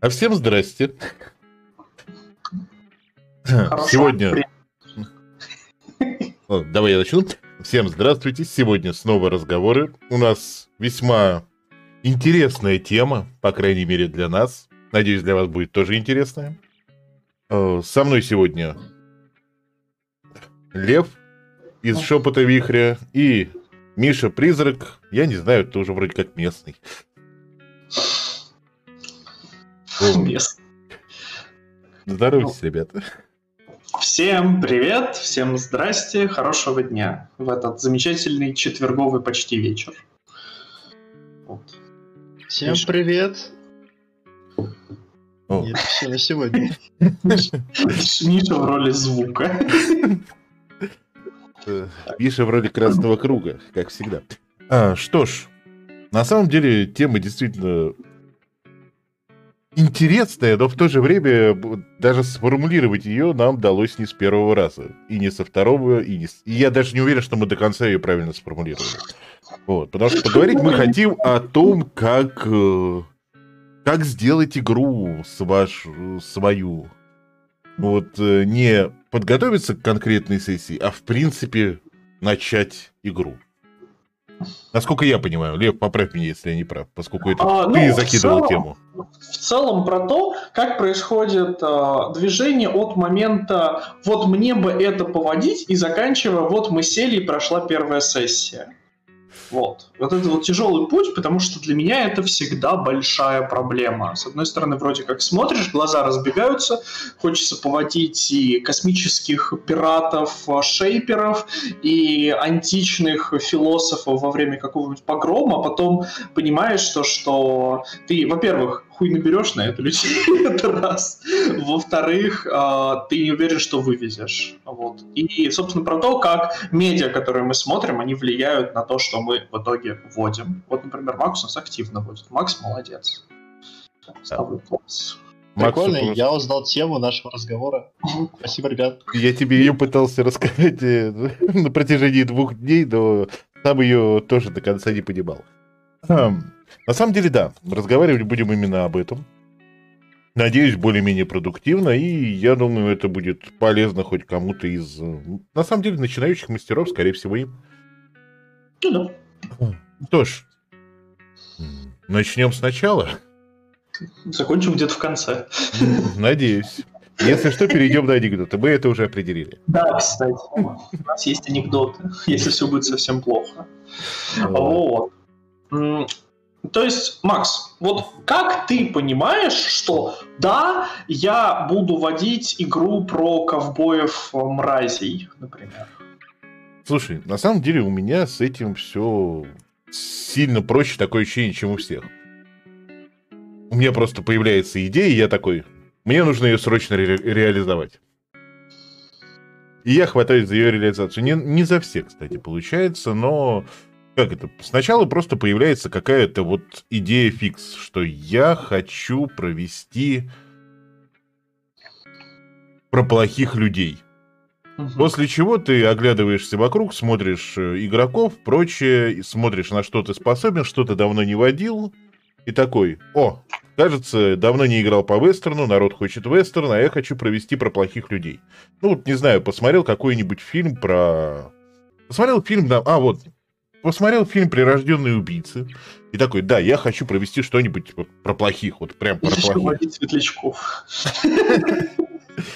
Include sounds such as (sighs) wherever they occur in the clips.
А всем здрасте. Хорошо. Сегодня... О, давай я начну. Всем здравствуйте. Сегодня снова разговоры. У нас весьма интересная тема, по крайней мере для нас. Надеюсь, для вас будет тоже интересная. Э, Со мной сегодня Лев из Шепота Вихря и Миша Призрак. Я не знаю, это уже вроде как местный. О, Мест. Здоровайтесь, ребята. Всем привет, всем здрасте, хорошего дня в этот замечательный четверговый почти вечер. Вот. Всем Миша. привет! О, это все на сегодня. Миша в роли звука. Э, Миша вроде красного круга, как всегда. А, что ж, на самом деле тема действительно интересная, но в то же время даже сформулировать ее нам удалось не с первого раза. И не со второго, и, не с- и я даже не уверен, что мы до конца ее правильно сформулировали. Вот, потому что поговорить мы хотим о том, как, э, как сделать игру с ваш, свою. Вот э, не подготовиться к конкретной сессии, а в принципе начать игру. Насколько я понимаю, Лев, поправь меня, если я не прав, поскольку это А, ну, ты в закидывал целом- тему. В целом про то, как происходит а, движение от момента «вот мне бы это поводить» и заканчивая «вот мы сели и прошла первая сессия». Вот. Вот это вот тяжелый путь, потому что для меня это всегда большая проблема. С одной стороны, вроде как смотришь, глаза разбегаются, хочется поводить и космических пиратов, а, шейперов, и античных философов во время какого-нибудь погрома, а потом понимаешь, что, что ты, во-первых, хуй наберешь на это людей, (laughs) это раз. Во-вторых, а, ты не уверен, что вывезешь. Вот. И, собственно, про то, как медиа, которые мы смотрим, они влияют на то, что мы в итоге вводим. Вот, например, Макс у нас активно вводит. Макс молодец. Ставлю класс. Максу Прикольно, просто- я узнал тему нашего разговора. Спасибо, ребят. Я тебе ее пытался рассказать э, (laughs) на протяжении двух дней, но сам ее тоже до конца не понимал. На самом деле, да, разговаривать будем именно об этом. Надеюсь, более-менее продуктивно, и я думаю, это будет полезно хоть кому-то из, на самом деле, начинающих мастеров, скорее всего, им. Ну да. Что ж, начнем сначала. Закончим где-то в конце. Надеюсь. Если что, перейдем на анекдоты. Мы это уже определили. Да, кстати, у нас есть анекдоты, если все будет совсем плохо. Вот. То есть, Макс, вот как ты понимаешь, что да, я буду водить игру про ковбоев мразей, например? Слушай, на самом деле у меня с этим все сильно проще, такое ощущение, чем у всех. У меня просто появляется идея, и я такой, мне нужно ее срочно ре- реализовать. И я хватаюсь за ее реализацию. Не, не за все, кстати, получается, но как это? Сначала просто появляется какая-то вот идея фикс, что я хочу провести про плохих людей. Мгм. После чего ты оглядываешься вокруг, смотришь э, игроков, прочее, смотришь, на что ты способен, что ты давно не водил, и такой, о, кажется, давно не играл по вестерну, народ хочет вестерн, а я хочу провести про плохих людей. Ну, вот, не знаю, посмотрел какой-нибудь фильм про... Посмотрел фильм, да, а, вот, посмотрел фильм «Прирожденные убийцы», и такой, да, я хочу провести что-нибудь вот про плохих, вот прям про Еще плохих. светлячков.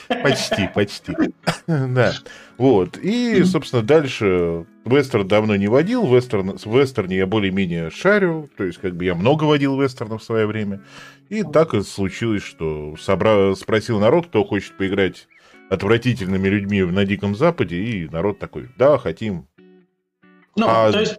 Почти, почти. (laughs) Да. Вот. И, собственно, дальше вестерн давно не водил. Вестерн, в вестерне я более-менее шарю. То есть, как бы я много водил вестернов в свое время. И так и случилось, что собра... спросил народ, кто хочет поиграть отвратительными людьми на Диком Западе. И народ такой, да, хотим. Ну, А- то есть,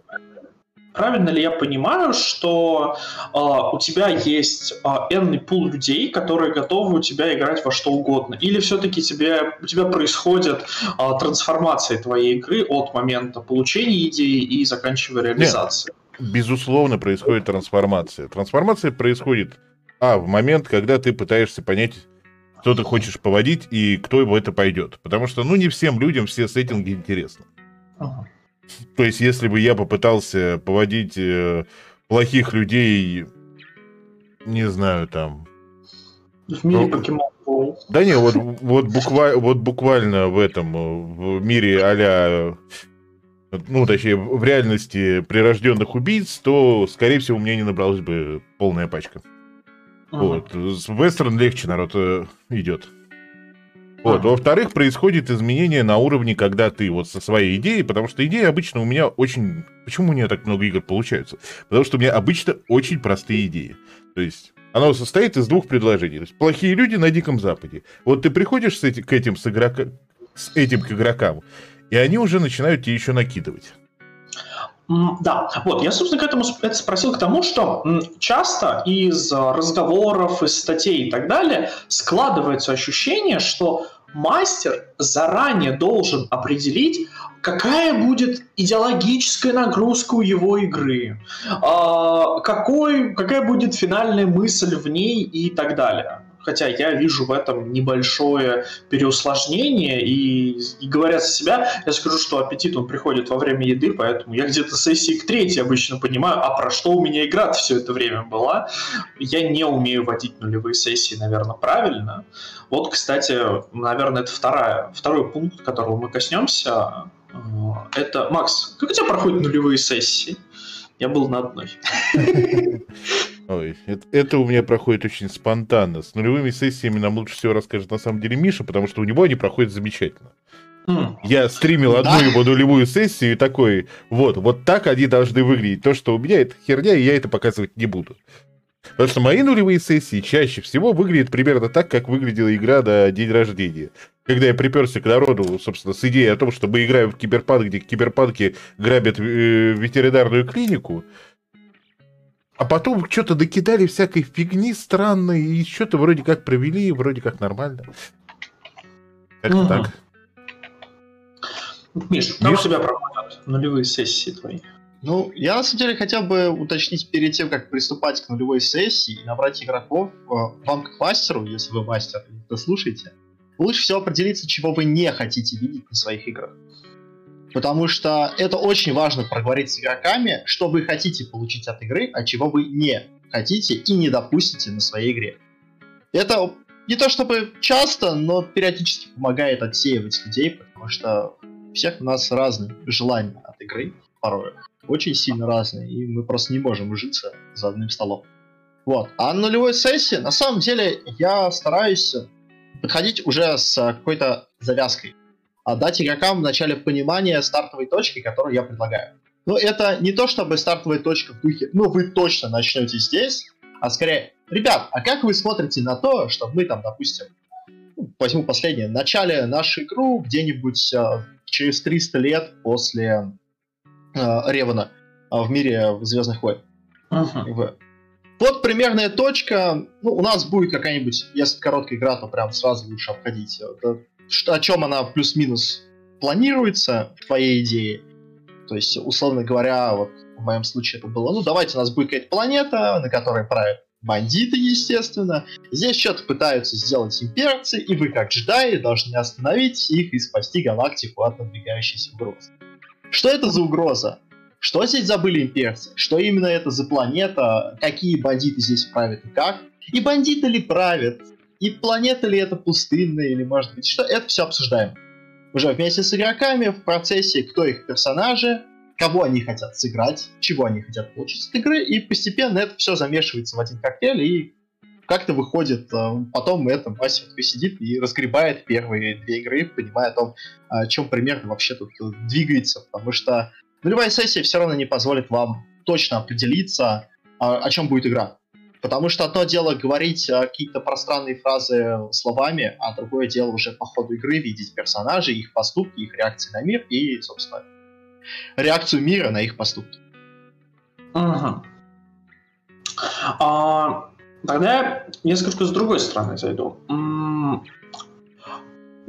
правильно ли я понимаю, что а, у тебя есть а, энный пул людей, которые готовы у тебя играть во что угодно? Или все-таки тебе, у тебя происходит а, трансформация твоей игры от момента получения идеи и заканчивая реализацией? Безусловно, происходит трансформация. Трансформация происходит, а, в момент, когда ты пытаешься понять, что ты хочешь поводить и кто в это пойдет. Потому что, ну, не всем людям все сеттинги интересны. Ага. То есть, если бы я попытался поводить э, плохих людей, не знаю, там, В мире ну, Go. Да не, вот, вот, буквально, вот буквально в этом, в мире а ну, точнее, в реальности прирожденных убийц, то, скорее всего, у меня не набралась бы полная пачка. Ага. Вот. С вестерн легче народ э, идет. Вот. Ага. Во-вторых, происходит изменение на уровне, когда ты вот со своей идеей, потому что идеи обычно у меня очень... Почему у меня так много игр получаются? Потому что у меня обычно очень простые идеи. То есть оно состоит из двух предложений. То есть плохие люди на Диком Западе. Вот ты приходишь с этим, к этим с, игрока, с этим к игрокам, и они уже начинают тебе еще накидывать. Да, вот, я, собственно, к этому это спросил к тому, что часто из разговоров, из статей и так далее складывается ощущение, что мастер заранее должен определить, какая будет идеологическая нагрузка у его игры, а, какой, какая будет финальная мысль в ней и так далее хотя я вижу в этом небольшое переусложнение, и, и говоря за себя, я скажу, что аппетит он приходит во время еды, поэтому я где-то сессии к третьей обычно понимаю, а про что у меня игра все это время была. Я не умею водить нулевые сессии, наверное, правильно. Вот, кстати, наверное, это вторая, второй пункт, которого мы коснемся. Э, это, Макс, как у тебя проходят нулевые сессии? Я был на одной. (laughs) Ой, это, это у меня проходит очень спонтанно. С нулевыми сессиями нам лучше всего расскажет на самом деле Миша, потому что у него они проходят замечательно. Mm. Я стримил одну да? его нулевую сессию и такой, вот, вот так они должны выглядеть. То, что у меня это херня, и я это показывать не буду. Потому что мои нулевые сессии чаще всего выглядят примерно так, как выглядела игра на день рождения. Когда я приперся к народу, собственно, с идеей о том, что мы играем в киберпанк, где киберпанки грабят э, ветеринарную клинику, а потом что-то докидали всякой фигни странной, и что-то вроде как провели, вроде как нормально. Как угу. так. Миш, как Миш? у тебя проходят нулевые сессии твои? Ну, я на самом деле хотел бы уточнить перед тем, как приступать к нулевой сессии и набрать игроков, э, вам как мастеру, если вы мастер, то слушайте, лучше всего определиться, чего вы не хотите видеть на своих играх. Потому что это очень важно проговорить с игроками, что вы хотите получить от игры, а чего вы не хотите и не допустите на своей игре. Это не то чтобы часто, но периодически помогает отсеивать людей, потому что всех у нас разные желания от игры порой. Очень сильно разные, и мы просто не можем ужиться за одним столом. Вот. А нулевой сессии, на самом деле, я стараюсь подходить уже с какой-то завязкой а дать игрокам в начале понимание стартовой точки, которую я предлагаю. Но это не то, чтобы стартовая точка в духе, ну вы точно начнете здесь, а скорее, ребят, а как вы смотрите на то, что мы там, допустим, ну, возьму последнее, в начале нашу игру где-нибудь э, через 300 лет после э, Ревана э, в мире Звездных войн. Uh-huh. Вот примерная точка, ну, у нас будет какая-нибудь, если короткая игра, то прям сразу лучше обходить. Что, о чем она плюс-минус планируется в твоей идее. То есть, условно говоря, вот в моем случае это было, ну давайте у нас какая-то планета, на которой правят бандиты, естественно. Здесь что-то пытаются сделать имперцы, и вы, как джедаи, должны остановить их и спасти галактику от надвигающейся угрозы. Что это за угроза? Что здесь забыли имперцы? Что именно это за планета? Какие бандиты здесь правят и как? И бандиты ли правят? И планета ли это пустынная, или может быть что, это все обсуждаем. Уже вместе с игроками в процессе, кто их персонажи, кого они хотят сыграть, чего они хотят получить от игры, и постепенно это все замешивается в один коктейль, и как-то выходит, э, потом это мастер сидит и разгребает первые две игры, понимая о том, о чем примерно вообще тут двигается, потому что нулевая сессия все равно не позволит вам точно определиться, о чем будет игра. Потому что одно дело говорить э, какие-то пространные фразы словами, а другое дело уже по ходу игры видеть персонажей, их поступки, их реакции на мир и, собственно, реакцию мира на их поступки. Ага. А, тогда я несколько с другой стороны зайду.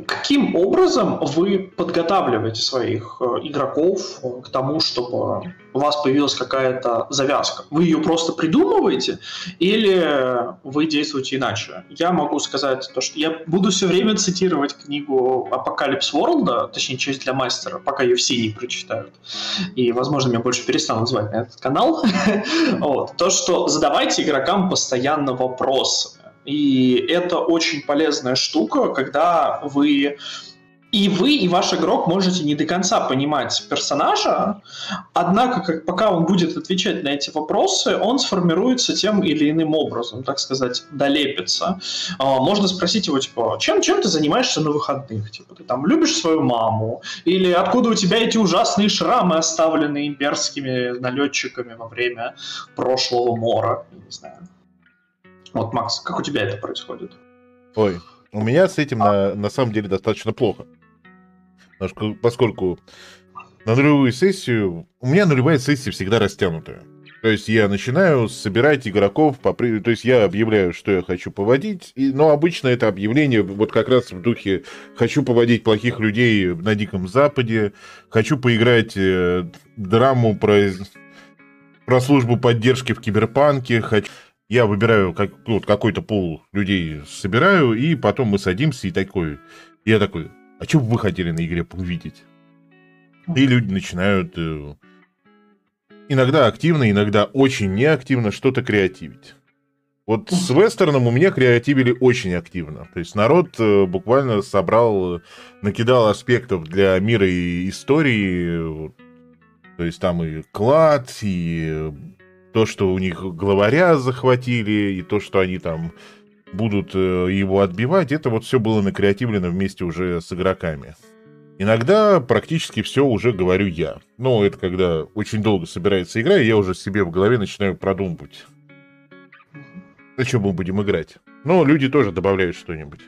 Каким образом вы подготавливаете своих э, игроков к тому, чтобы у вас появилась какая-то завязка? Вы ее просто придумываете или вы действуете иначе? Я могу сказать то, что я буду все время цитировать книгу Apocalypse World а, точнее, часть для мастера, пока ее все не прочитают. И, возможно, меня больше перестанут звать на этот канал. (laughs) То, что задавайте игрокам постоянно вопросы И это очень полезная штука, когда вы и вы, и ваш игрок можете не до конца понимать персонажа, однако, как, пока он будет отвечать на эти вопросы, он сформируется тем или иным образом, так сказать, долепится. А, можно спросить его, типа, чем, чем ты занимаешься на выходных? Типа, ты там любишь свою маму? Или откуда у тебя эти ужасные шрамы, оставленные имперскими налетчиками во время прошлого мора? Я не знаю. Вот, Макс, как у тебя это происходит? Ой, у меня с этим на, на самом деле достаточно плохо поскольку на нулевую сессию... У меня нулевая сессия всегда растянутая. То есть я начинаю собирать игроков, по, то есть я объявляю, что я хочу поводить, и, но обычно это объявление вот как раз в духе «хочу поводить плохих людей на Диком Западе», «хочу поиграть э, драму про, про службу поддержки в Киберпанке», хочу... Я выбираю как, вот, какой-то пол людей, собираю, и потом мы садимся и такой... Я такой, а что бы вы хотели на игре увидеть? И люди начинают э, иногда активно, иногда очень неактивно что-то креативить. Вот с вестерном у меня креативили очень активно. То есть народ э, буквально собрал, накидал аспектов для мира и истории. То есть там и клад, и то, что у них главаря захватили, и то, что они там будут э, его отбивать, это вот все было накреативлено вместе уже с игроками. Иногда практически все уже говорю я. Но это когда очень долго собирается игра, и я уже себе в голове начинаю продумывать. На чем мы будем играть? Но люди тоже добавляют что-нибудь.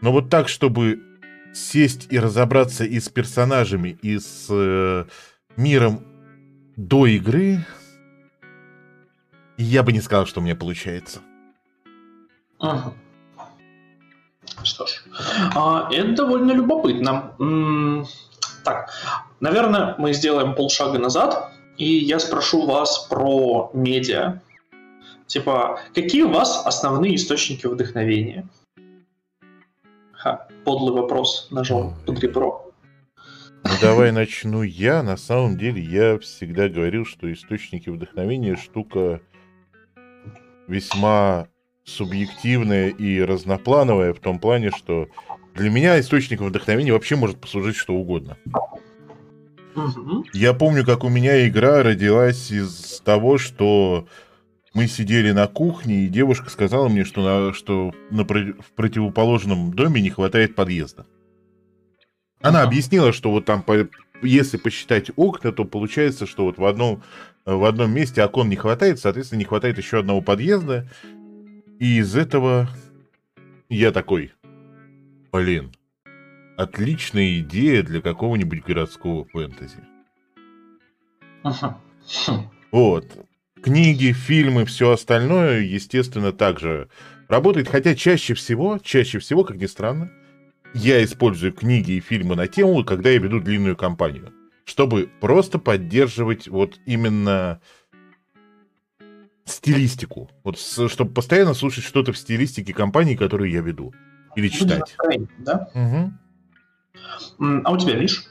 Но вот так, чтобы сесть и разобраться и с персонажами, и с э, миром до игры, я бы не сказал, что у меня получается. Ага. Что ж, а, это довольно любопытно. М-м- так, наверное, мы сделаем полшага назад, и я спрошу вас про медиа. Типа, какие у вас основные источники вдохновения? Ха, подлый вопрос ножом под ребро. Ну, давай начну я. На самом деле, я всегда говорил, что источники вдохновения штука весьма субъективное и разноплановое в том плане, что для меня источником вдохновения вообще может послужить что угодно. Я помню, как у меня игра родилась из того, что мы сидели на кухне, и девушка сказала мне, что, на, что на, в противоположном доме не хватает подъезда. Она объяснила, что вот там, по, если посчитать окна, то получается, что вот в одном, в одном месте окон не хватает, соответственно, не хватает еще одного подъезда, и из этого я такой, блин, отличная идея для какого-нибудь городского фэнтези. Ага. Вот. Книги, фильмы, все остальное, естественно, также работает. Хотя чаще всего, чаще всего, как ни странно, я использую книги и фильмы на тему, когда я веду длинную кампанию. Чтобы просто поддерживать вот именно стилистику. Вот чтобы постоянно слушать что-то в стилистике компании, которую я веду. Или читать. Да? Угу. А у тебя, Виш?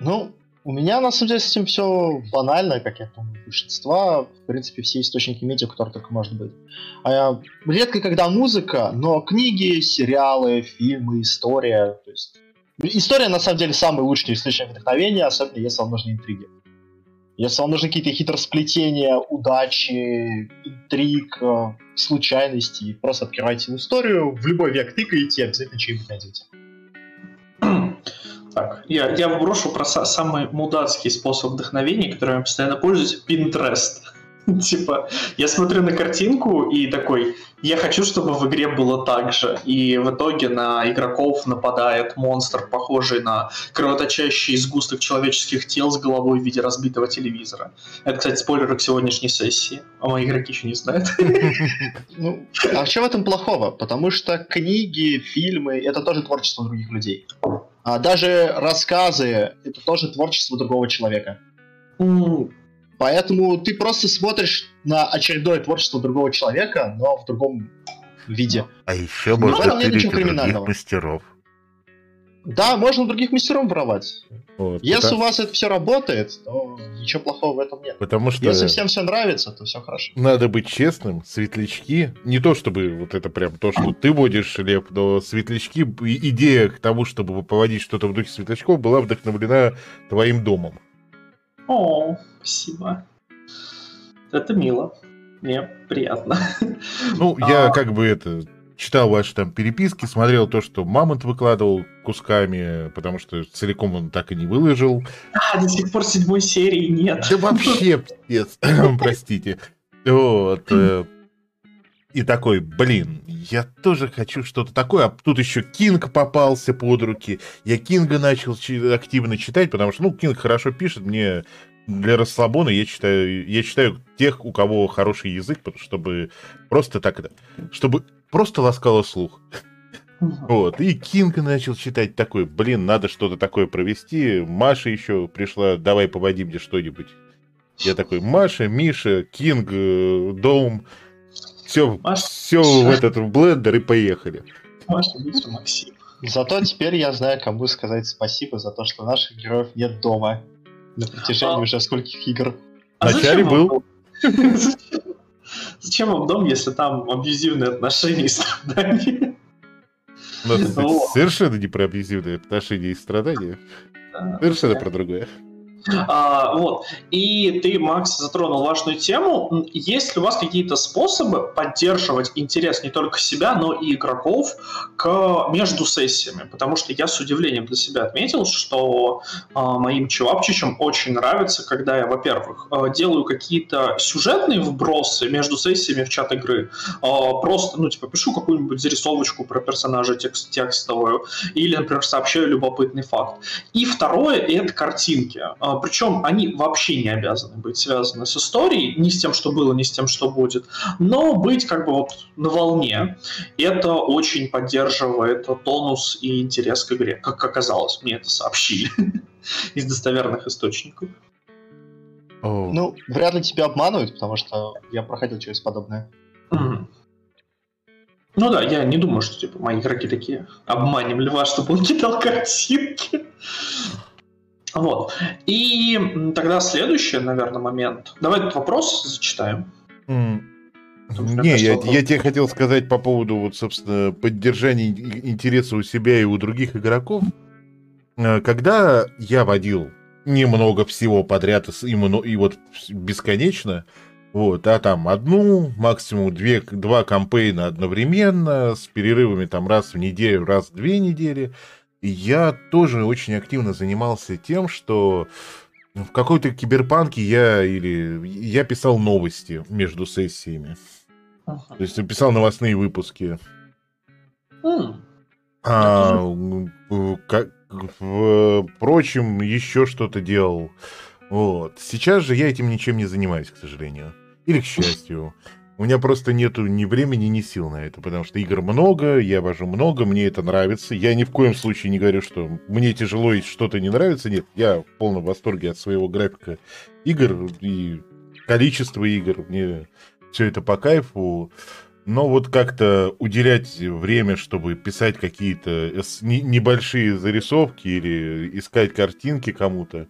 Ну, у меня, на самом деле, с этим все банально, как я думаю, большинства. В принципе, все источники медиа, которые только может быть. А, редко когда музыка, но книги, сериалы, фильмы, история. То есть... История, на самом деле, самый лучший источник вдохновения, особенно если вам нужны интриги. Если вам нужны какие-то хитросплетения, удачи, интриг, э, случайностей, просто открывайте историю, в любой век тыкаете, обязательно что-нибудь найдете. Я, я брошу про самый мудацкий способ вдохновения, которым я постоянно пользуюсь, Pinterest. (laughs) Типа, я смотрю на картинку и такой, я хочу, чтобы в игре было так же. И в итоге на игроков нападает монстр, похожий на кровоточащий сгусток человеческих тел с головой в виде разбитого телевизора. Это, кстати, спойлеры к сегодняшней сессии. А мои игроки еще не знают. (laughs) Ну, а что в этом плохого? Потому что книги, фильмы — это тоже творчество других людей. А даже рассказы — это тоже творчество другого человека. Поэтому ты просто смотришь на очередное творчество другого человека, но в другом виде. А еще можно ну, перейти других мастеров. Да, можно у других мастеров воровать. Вот, Если потому, у вас это все работает, то ничего плохого в этом нет. потому что Если всем все нравится, то все хорошо. надо быть честным, светлячки, не то чтобы вот это прям то, что ты водишь, Леп, но светлячки, идея к тому, чтобы поводить что-то в духе светлячков, была вдохновлена твоим домом. О, спасибо. Это мило. Мне приятно. Ну, я А. как бы это читал ваши там переписки, смотрел то, что Мамонт выкладывал кусками, потому что целиком он так и не выложил. А, до сих пор седьмой серии нет. Да вообще, пиздец, (laughs) простите. Вот. э, И такой, блин, я тоже хочу что-то такое. А тут еще Кинг попался под руки. Я Кинга начал активно читать, потому что, ну, Кинг хорошо пишет. Мне для расслабона я читаю, я читаю тех, у кого хороший язык, чтобы просто так это, чтобы просто ласкало слух. Вот. И Кинга начал читать такой, блин, надо что-то такое провести. Маша еще пришла, давай поводи мне что-нибудь. Я такой, Маша, Миша, Кинг, э, Дом, все, Маша. все в этот блендер и поехали. Маша, Миша, Максим. Зато теперь я знаю, кому сказать спасибо за то, что наших героев нет дома. На протяжении А. уже скольких игр. А Вначале был. (laughs) Зачем вам дом, если там абьюзивные отношения и страдания? У нас кстати, Вот. совершенно не про абьюзивные отношения и страдания. Совершенно про другое. А, вот. И ты, Макс, затронул важную тему. Есть ли у вас какие-то способы поддерживать интерес не только себя, но и игроков к между сессиями? Потому что я с удивлением для себя отметил, что а, моим чувапчичам очень нравится, когда я, во-первых, а, делаю какие-то сюжетные вбросы между сессиями в чат игры. А, просто, ну, типа, пишу какую-нибудь зарисовочку про персонажа текст- текстовую, или, например, сообщаю любопытный факт. И второе — это картинки. А, Причем они вообще не обязаны быть связаны с историей, ни с тем, что было, ни с тем, что будет, но быть как бы вот на волне. Это очень поддерживает тонус и интерес к игре, как оказалось. Мне это сообщили (laughs) из достоверных источников. О, Ну, вряд ли тебя обманывают, потому что я проходил через подобное. Мгм. Ну да, я не думаю, что типа мои игроки такие обманем льва, чтобы он кидал картинки. Вот. И тогда следующий, наверное, момент. Давай этот вопрос зачитаем. что, Не, я, я тебе хотел сказать по поводу, вот, собственно, поддержания ин- интереса у себя и у других игроков. Э, Когда я водил немного всего подряд и, и, вот бесконечно, вот, а там одну, максимум две, два кампейна одновременно, с перерывами там раз в неделю, раз в две недели, я тоже очень активно занимался тем, что в какой-то киберпанке я или я писал новости между сессиями. Ага. То есть писал новостные выпуски. М, А, как, впрочем, еще что-то делал. Вот. Сейчас же я этим ничем не занимаюсь, к сожалению. Или к счастью. У меня просто нету ни времени, ни сил на это, потому что игр много, я вожу много, мне это нравится. Я ни в коем случае не говорю, что мне тяжело и что-то не нравится. Нет, я в полном восторге от своего графика игр и количества игр. Мне все это по кайфу. Но вот как-то уделять время, чтобы писать какие-то небольшие зарисовки или искать картинки кому-то.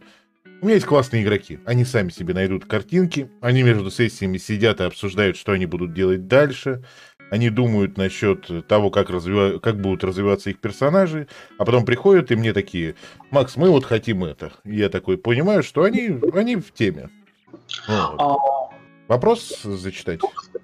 У меня есть классные игроки. Они сами себе найдут картинки. Они между сессиями сидят и обсуждают, что они будут делать дальше. Они думают насчет того, как, развива- как будут развиваться их персонажи. А потом приходят и мне такие, Макс, мы вот хотим это. И я такой понимаю, что они, они в теме. Вот. Вопрос зачитать?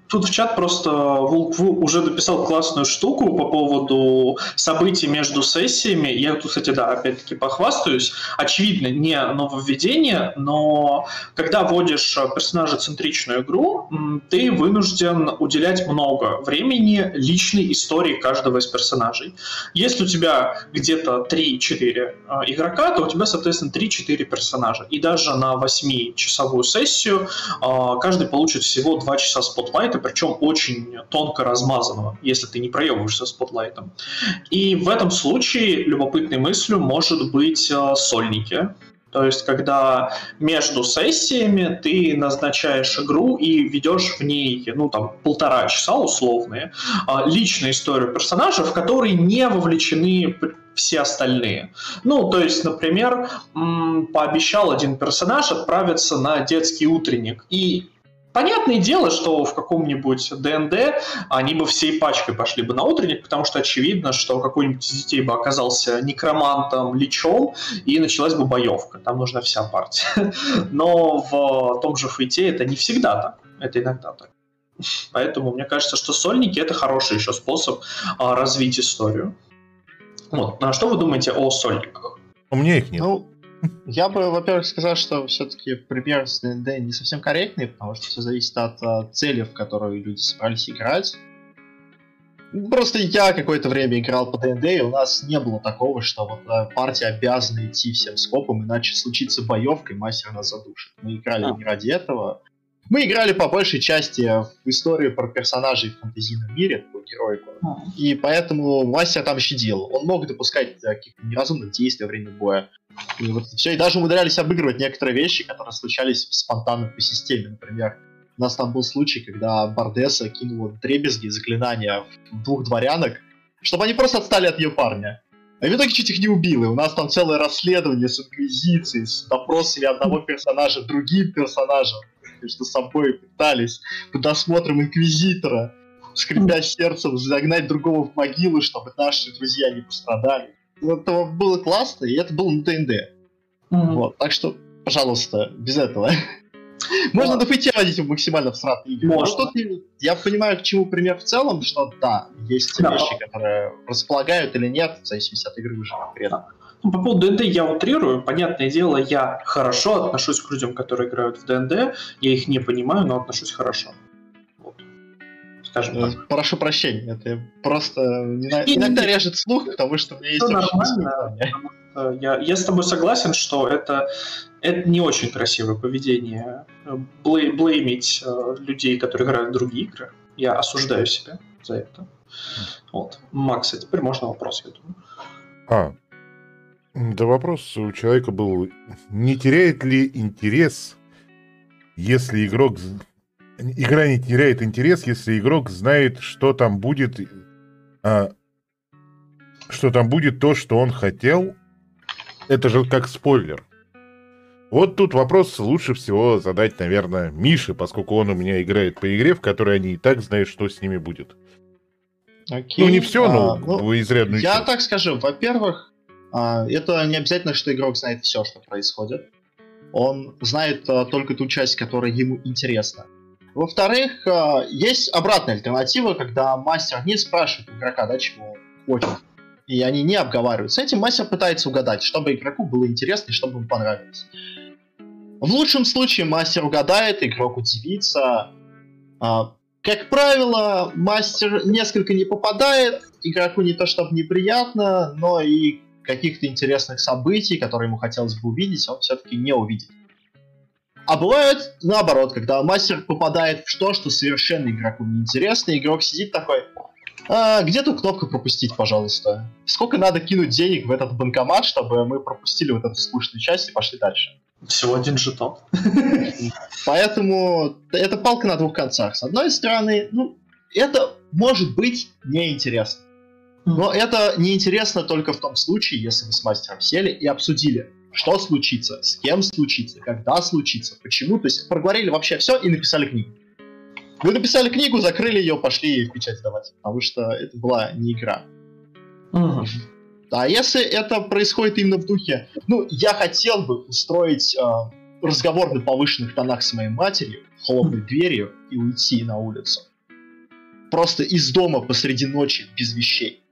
Тут в чат просто Вулкву уже написал классную штуку по поводу событий между сессиями. Я тут, кстати, да, опять-таки похвастаюсь. Очевидно, не нововведение, но когда вводишь э, персонажа-центричную игру, ты вынужден уделять много времени личной истории каждого из персонажей. Если у тебя где-то 3-4 э, игрока, то у тебя, соответственно, 3-4 персонажа. И даже на 8-часовую сессию а, каждый получит всего 2 часа спотлайта, причем очень тонко размазанного, если ты не проебываешься спотлайтом. И в этом случае любопытной мыслью может быть а, сольники. То есть, когда между сессиями ты назначаешь игру и ведешь в ней, ну, там, полтора часа условные, а, личную историю персонажа, в которой не вовлечены все остальные. Ну, то есть, например, пообещал один персонаж отправиться на детский утренник, и Понятное дело, что в каком-нибудь ДНД они бы всей пачкой пошли бы на утренник, потому что очевидно, что какой-нибудь из детей бы оказался некромантом, лечом, и началась бы боевка. Там нужна вся партия. (laughs) Но в том же фейте это не всегда так. Это иногда так. Поэтому мне кажется, что сольники это хороший еще способ а, развить историю. Вот. Ну, а что вы думаете о сольниках? У меня их нет. Ну, я бы, во-первых, сказал, что все-таки пример с ДНД не совсем корректный, потому что все зависит от uh, цели, в которую люди собрались играть. Просто я какое-то время играл по ДНД, и у нас не было такого, что вот uh, партия обязана идти всем скопом, иначе случится боевка, и мастер нас задушит. Мы играли а. не ради этого. Мы играли по большей части в историю про персонажей в фэнтезийном мире, по героику. А. И поэтому мастер там щадил. Он мог допускать каких-то неразумных действий во время боя. И вот все, и даже умудрялись обыгрывать некоторые вещи, которые случались спонтанно по системе. Например, у нас там был случай, когда Бардеса кинула дребезги заклинания в двух дворянок, чтобы они просто отстали от ее парня. А в итоге чуть их не убил, и у нас там целое расследование с инквизицией, с допросами одного персонажа другим персонажем, что с собой пытались, под досмотром инквизитора, скрипя сердцем, загнать другого в могилу, чтобы наши друзья не пострадали. Это было классно, и это было на ТНД. Mm-hmm. Вот, так что, пожалуйста, без этого. (laughs) Можно ФТ водить максимально в сратные игры. Можно. я понимаю, к чему пример в целом, что да, есть да. вещи, которые располагают или нет, в зависимости от игры уже конкретно. Ну, по поводу ДНД я утрирую. Понятное дело, я хорошо отношусь к людям, которые играют в ДНД. Я их не понимаю, но отношусь хорошо скажем так. Прошу прощения, это просто иногда режет слух, потому что у меня есть нормально. Я, я с тобой согласен, что это, это не очень красивое поведение. Блей, блеймить э, людей, которые играют в другие игры. Я осуждаю себя за это. Вот. Макс, а теперь можно вопрос, я думаю. А, да вопрос у человека был, не теряет ли интерес, если игрок игра не теряет интерес, если игрок знает, что там будет, а, что там будет то, что он хотел. Это же как спойлер. Вот тут вопрос лучше всего задать, наверное, Мише, поскольку он у меня играет по игре, в которой они и так знают, что с ними будет. Окей. Ну, не все, а, но ну, изрядную Я часть. так скажу. Во-первых, а, это не обязательно, что игрок знает все, что происходит. Он знает а, только ту часть, которая ему интересна. Во-вторых, э, есть обратная альтернатива, когда мастер не спрашивает игрока, да, чего он хочет. И они не обговаривают. С этим мастер пытается угадать, чтобы игроку было интересно и чтобы ему понравилось. В лучшем случае мастер угадает, игрок удивится. А, как правило, мастер несколько не попадает, игроку не то чтобы неприятно, но и каких-то интересных событий, которые ему хотелось бы увидеть, он все-таки не увидит. А бывает наоборот, когда мастер попадает в что, что совершенно игроку неинтересно, и игрок сидит такой, а, где тут кнопка пропустить, пожалуйста? Сколько надо кинуть денег в этот банкомат, чтобы мы пропустили вот эту скучную часть и пошли дальше? Всего один жетон. Поэтому это палка на двух концах. С одной стороны, ну, это может быть неинтересно. Но это неинтересно только в том случае, если вы с мастером сели и обсудили, что случится, с кем случится, когда случится, почему. То есть проговорили вообще все и написали книгу. Вы написали книгу, закрыли ее, пошли в печать сдавать, потому что это была не игра. Угу. А если это происходит именно в духе, ну, я хотел бы устроить э, разговор на повышенных тонах с моей матерью, хлопнуть дверью и уйти на улицу. Просто из дома посреди ночи, без вещей.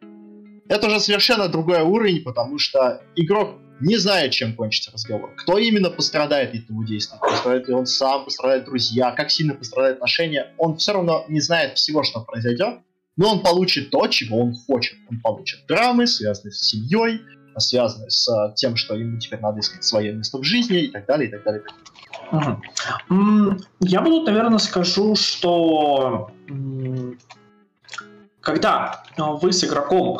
Это уже совершенно другой уровень, потому что игрок не знает, чем кончится разговор. Кто именно пострадает от этого действия? Пострадает ли он сам, пострадают друзья, как сильно пострадают отношения? Он все равно не знает всего, что произойдет, но он получит то, чего он хочет. Он получит драмы, связанные с семьей, связанные с а, тем, что ему теперь надо искать свое место в жизни и так далее, и так далее. Я тут, наверное, скажу, что когда вы с игроком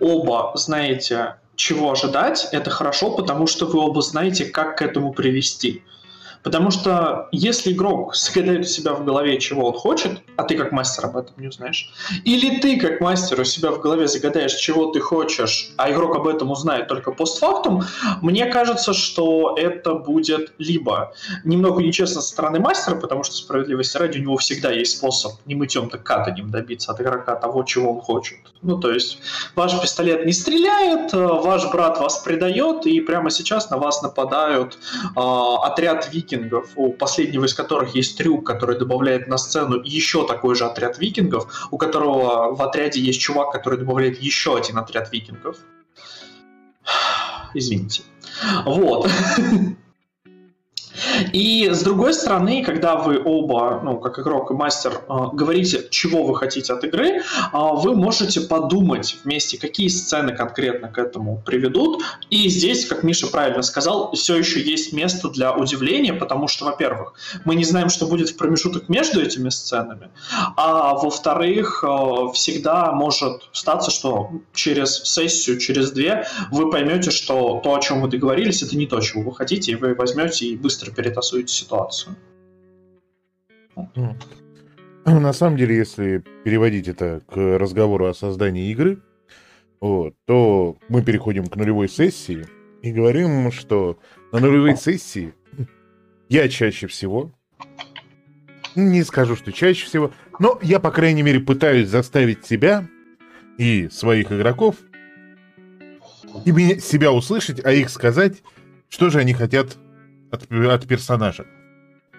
оба знаете чего ожидать, это хорошо, потому что вы оба знаете, как к этому привести. Потому что если игрок загадает у себя в голове, чего он хочет, а ты как мастер об этом не узнаешь, или ты как мастер у себя в голове загадаешь, чего ты хочешь, а игрок об этом узнает только постфактум, мне кажется, что это будет либо немного нечестно со стороны мастера, потому что справедливости ради у него всегда есть способ не мытьем, так катанем добиться от игрока того, чего он хочет. Ну, то есть ваш пистолет не стреляет, ваш брат вас предает, и прямо сейчас на вас нападают э, отряд викингов, викингов, у последнего из которых есть трюк, который добавляет на сцену еще такой же отряд викингов, у которого в отряде есть чувак, который добавляет еще один отряд викингов. (sighs) Извините. Вот. (laughs) И с другой стороны, когда вы оба, ну, как игрок и мастер, а, говорите, чего вы хотите от игры, а, вы можете подумать вместе, какие сцены конкретно к этому приведут. И здесь, как Миша правильно сказал, все еще есть место для удивления, потому что, во-первых, мы не знаем, что будет в промежуток между этими сценами, а во-вторых, а, всегда может статься, что через сессию, через две вы поймете, что то, о чем вы договорились, это не то, чего вы хотите, и вы возьмете и быстро перетасуете ситуацию. Ну, (clears throat) на самом деле, если переводить это к разговору о создании игры, вот, то мы переходим к нулевой сессии и говорим, что на нулевой сессии я чаще всего, не скажу, что чаще всего, но я, по крайней мере, пытаюсь заставить себя и своих игроков и меня, себя услышать, а их сказать, что же они хотят от, от персонажа.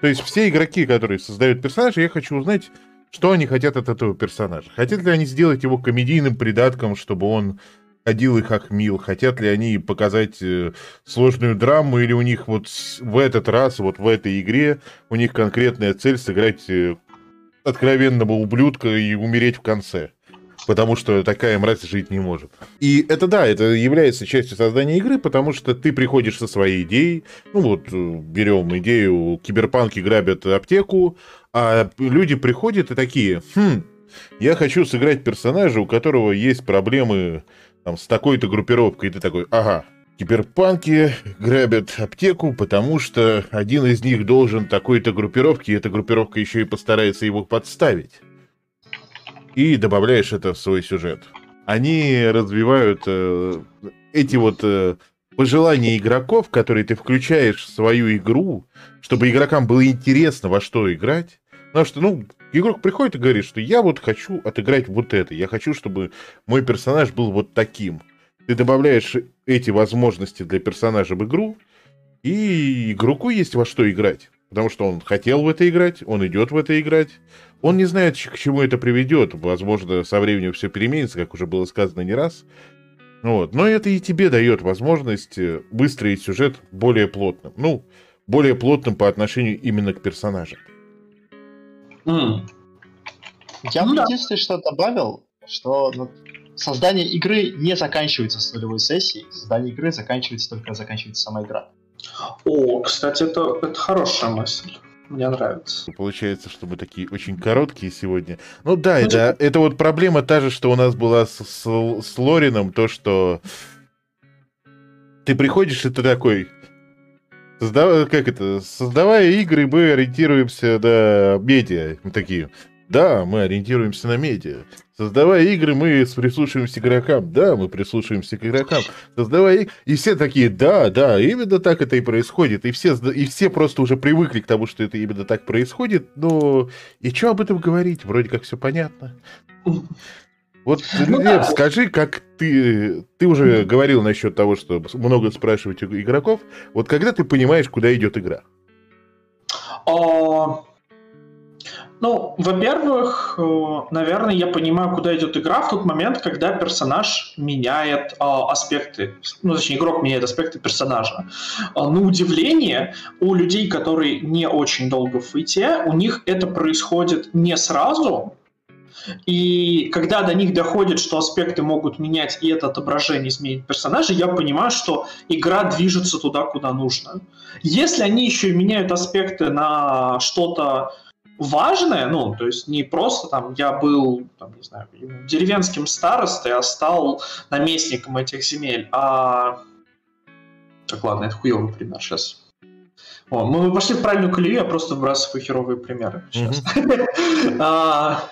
То есть все игроки, которые создают персонажа, я хочу узнать, что они хотят от этого персонажа. Хотят ли они сделать его комедийным придатком, чтобы он ходил и хохмил? Хотят ли они показать э, сложную драму? Или у них вот в этот раз, вот в этой игре, у них конкретная цель сыграть э, откровенного ублюдка и умереть в конце? Потому что такая мразь жить не может. И это да, это является частью создания игры, потому что ты приходишь со своей идеей, ну вот э, берем идею, киберпанки грабят аптеку, а люди приходят и такие, хм, я хочу сыграть персонажа, у которого есть проблемы там, с такой-то группировкой, и ты такой, ага, Киберпанки грабят аптеку, потому что один из них должен такой-то группировке, и эта группировка еще и постарается его подставить и добавляешь это в свой сюжет. Они развивают э, эти вот э, пожелания игроков, которые ты включаешь в свою игру, чтобы игрокам было интересно во что играть. Потому что, ну, игрок приходит и говорит, что я вот хочу отыграть вот это, я хочу, чтобы мой персонаж был вот таким. Ты добавляешь эти возможности для персонажа в игру, и игроку есть во что играть. Потому что он хотел в это играть, он идет в это играть. Он не знает, к чему это приведет. Возможно, со временем все переменится, как уже было сказано не раз. Вот. Но это и тебе дает возможность э, выстроить сюжет более плотным. Ну, более плотным по отношению именно к персонажам. Mm. Я ну, бы единственное, что добавил, что ну, создание игры не заканчивается с нулевой сессией. Создание игры заканчивается только заканчивается сама игра. О, кстати, это, это хорошая мысль. Мне нравится. Получается, что мы такие очень короткие сегодня. Ну да, ну, это, это вот проблема та же, что у нас была с, с, с Лорином, то, что ты приходишь, и ты такой, создав... как это, создавая игры, мы ориентируемся на медиа. Мы такие, да, мы ориентируемся на медиа. Создавая игры, мы прислушиваемся к игрокам. Да, мы прислушиваемся к игрокам. Создавая игры... И все такие, да, да, именно так это и происходит. И все, и все просто уже привыкли к тому, что это именно так происходит. Но и что об этом говорить? Вроде как все понятно. Вот, ну, Лев, скажи, как ты... Ты уже говорил насчет того, что много спрашивать у игроков. Вот когда ты понимаешь, куда идет игра? А, ну, во-первых, э, наверное, я понимаю, куда идет игра в тот момент, когда персонаж меняет э, аспекты, ну, точнее, игрок меняет аспекты персонажа. Э, на удивление, у людей, которые не очень долго в фейте, у них это происходит не сразу, и когда до них доходит, что аспекты могут менять, и это отображение изменит персонажа, я понимаю, что игра движется туда, куда нужно. Если они еще и меняют аспекты на что-то важное, ну, то есть не просто там я был, там, не знаю, деревенским старостой, а стал наместником этих земель, а... Так, ладно, это хуёвый пример сейчас. О, мы пошли в правильную колею, я просто выбрасываю херовые примеры сейчас. (laughs) А,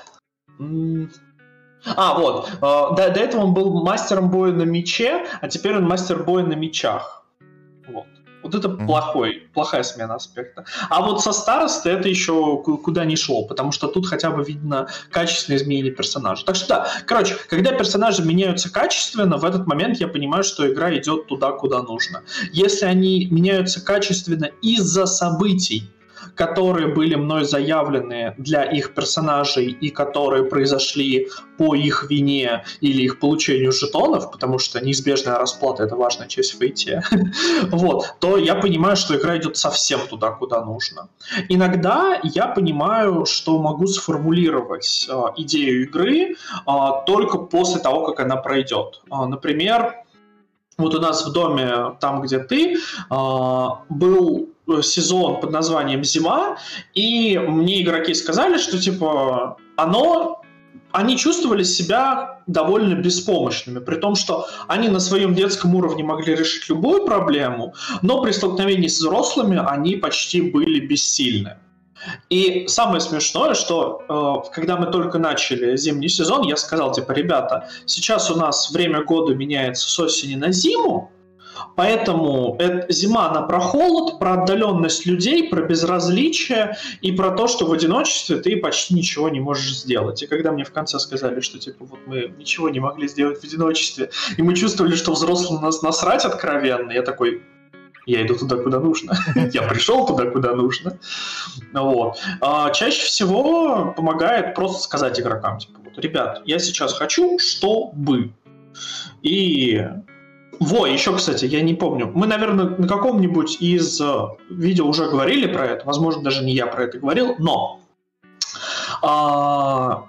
а, вот. А, до, до этого он был мастером боя на мече, а теперь он мастер боя на мечах. Вот. Вот это mm-hmm. плохой, плохая смена аспекта. А вот со старосты это еще куда не шло, потому что тут хотя бы видно качественное изменение персонажа. Так что да, короче, когда персонажи меняются качественно, в этот момент я понимаю, что игра идет туда, куда нужно. Если они меняются качественно из-за событий, которые были мной заявлены для их персонажей и которые произошли по их вине или их получению жетонов, потому что неизбежная расплата — это важная часть фейте, (laughs) вот, то я понимаю, что игра идет совсем туда, куда нужно. Иногда я понимаю, что могу сформулировать э, идею игры э, только после того, как она пройдет. Э, например, вот у нас в доме, там, где ты, был сезон под названием «Зима», и мне игроки сказали, что, типа, оно они чувствовали себя довольно беспомощными, при том, что они на своем детском уровне могли решить любую проблему, но при столкновении с взрослыми они почти были бессильны. И самое смешное, что э, когда мы только начали зимний сезон, я сказал, типа, ребята, сейчас у нас время года меняется с осени на зиму, Поэтому это, зима, она про холод, про отдаленность людей, про безразличие и про то, что в одиночестве ты почти ничего не можешь сделать. И когда мне в конце сказали, что типа вот мы ничего не могли сделать в одиночестве, и мы чувствовали, что взрослым нас насрать откровенно, я такой, я иду туда, куда нужно. (laughs) я пришел туда, куда нужно. Вот. А чаще всего помогает просто сказать игрокам, типа, вот, ребят, я сейчас хочу, чтобы. И во, еще, кстати, я не помню. Мы, наверное, на каком-нибудь из э, видео уже говорили про это. Возможно, даже не я про это говорил, но а,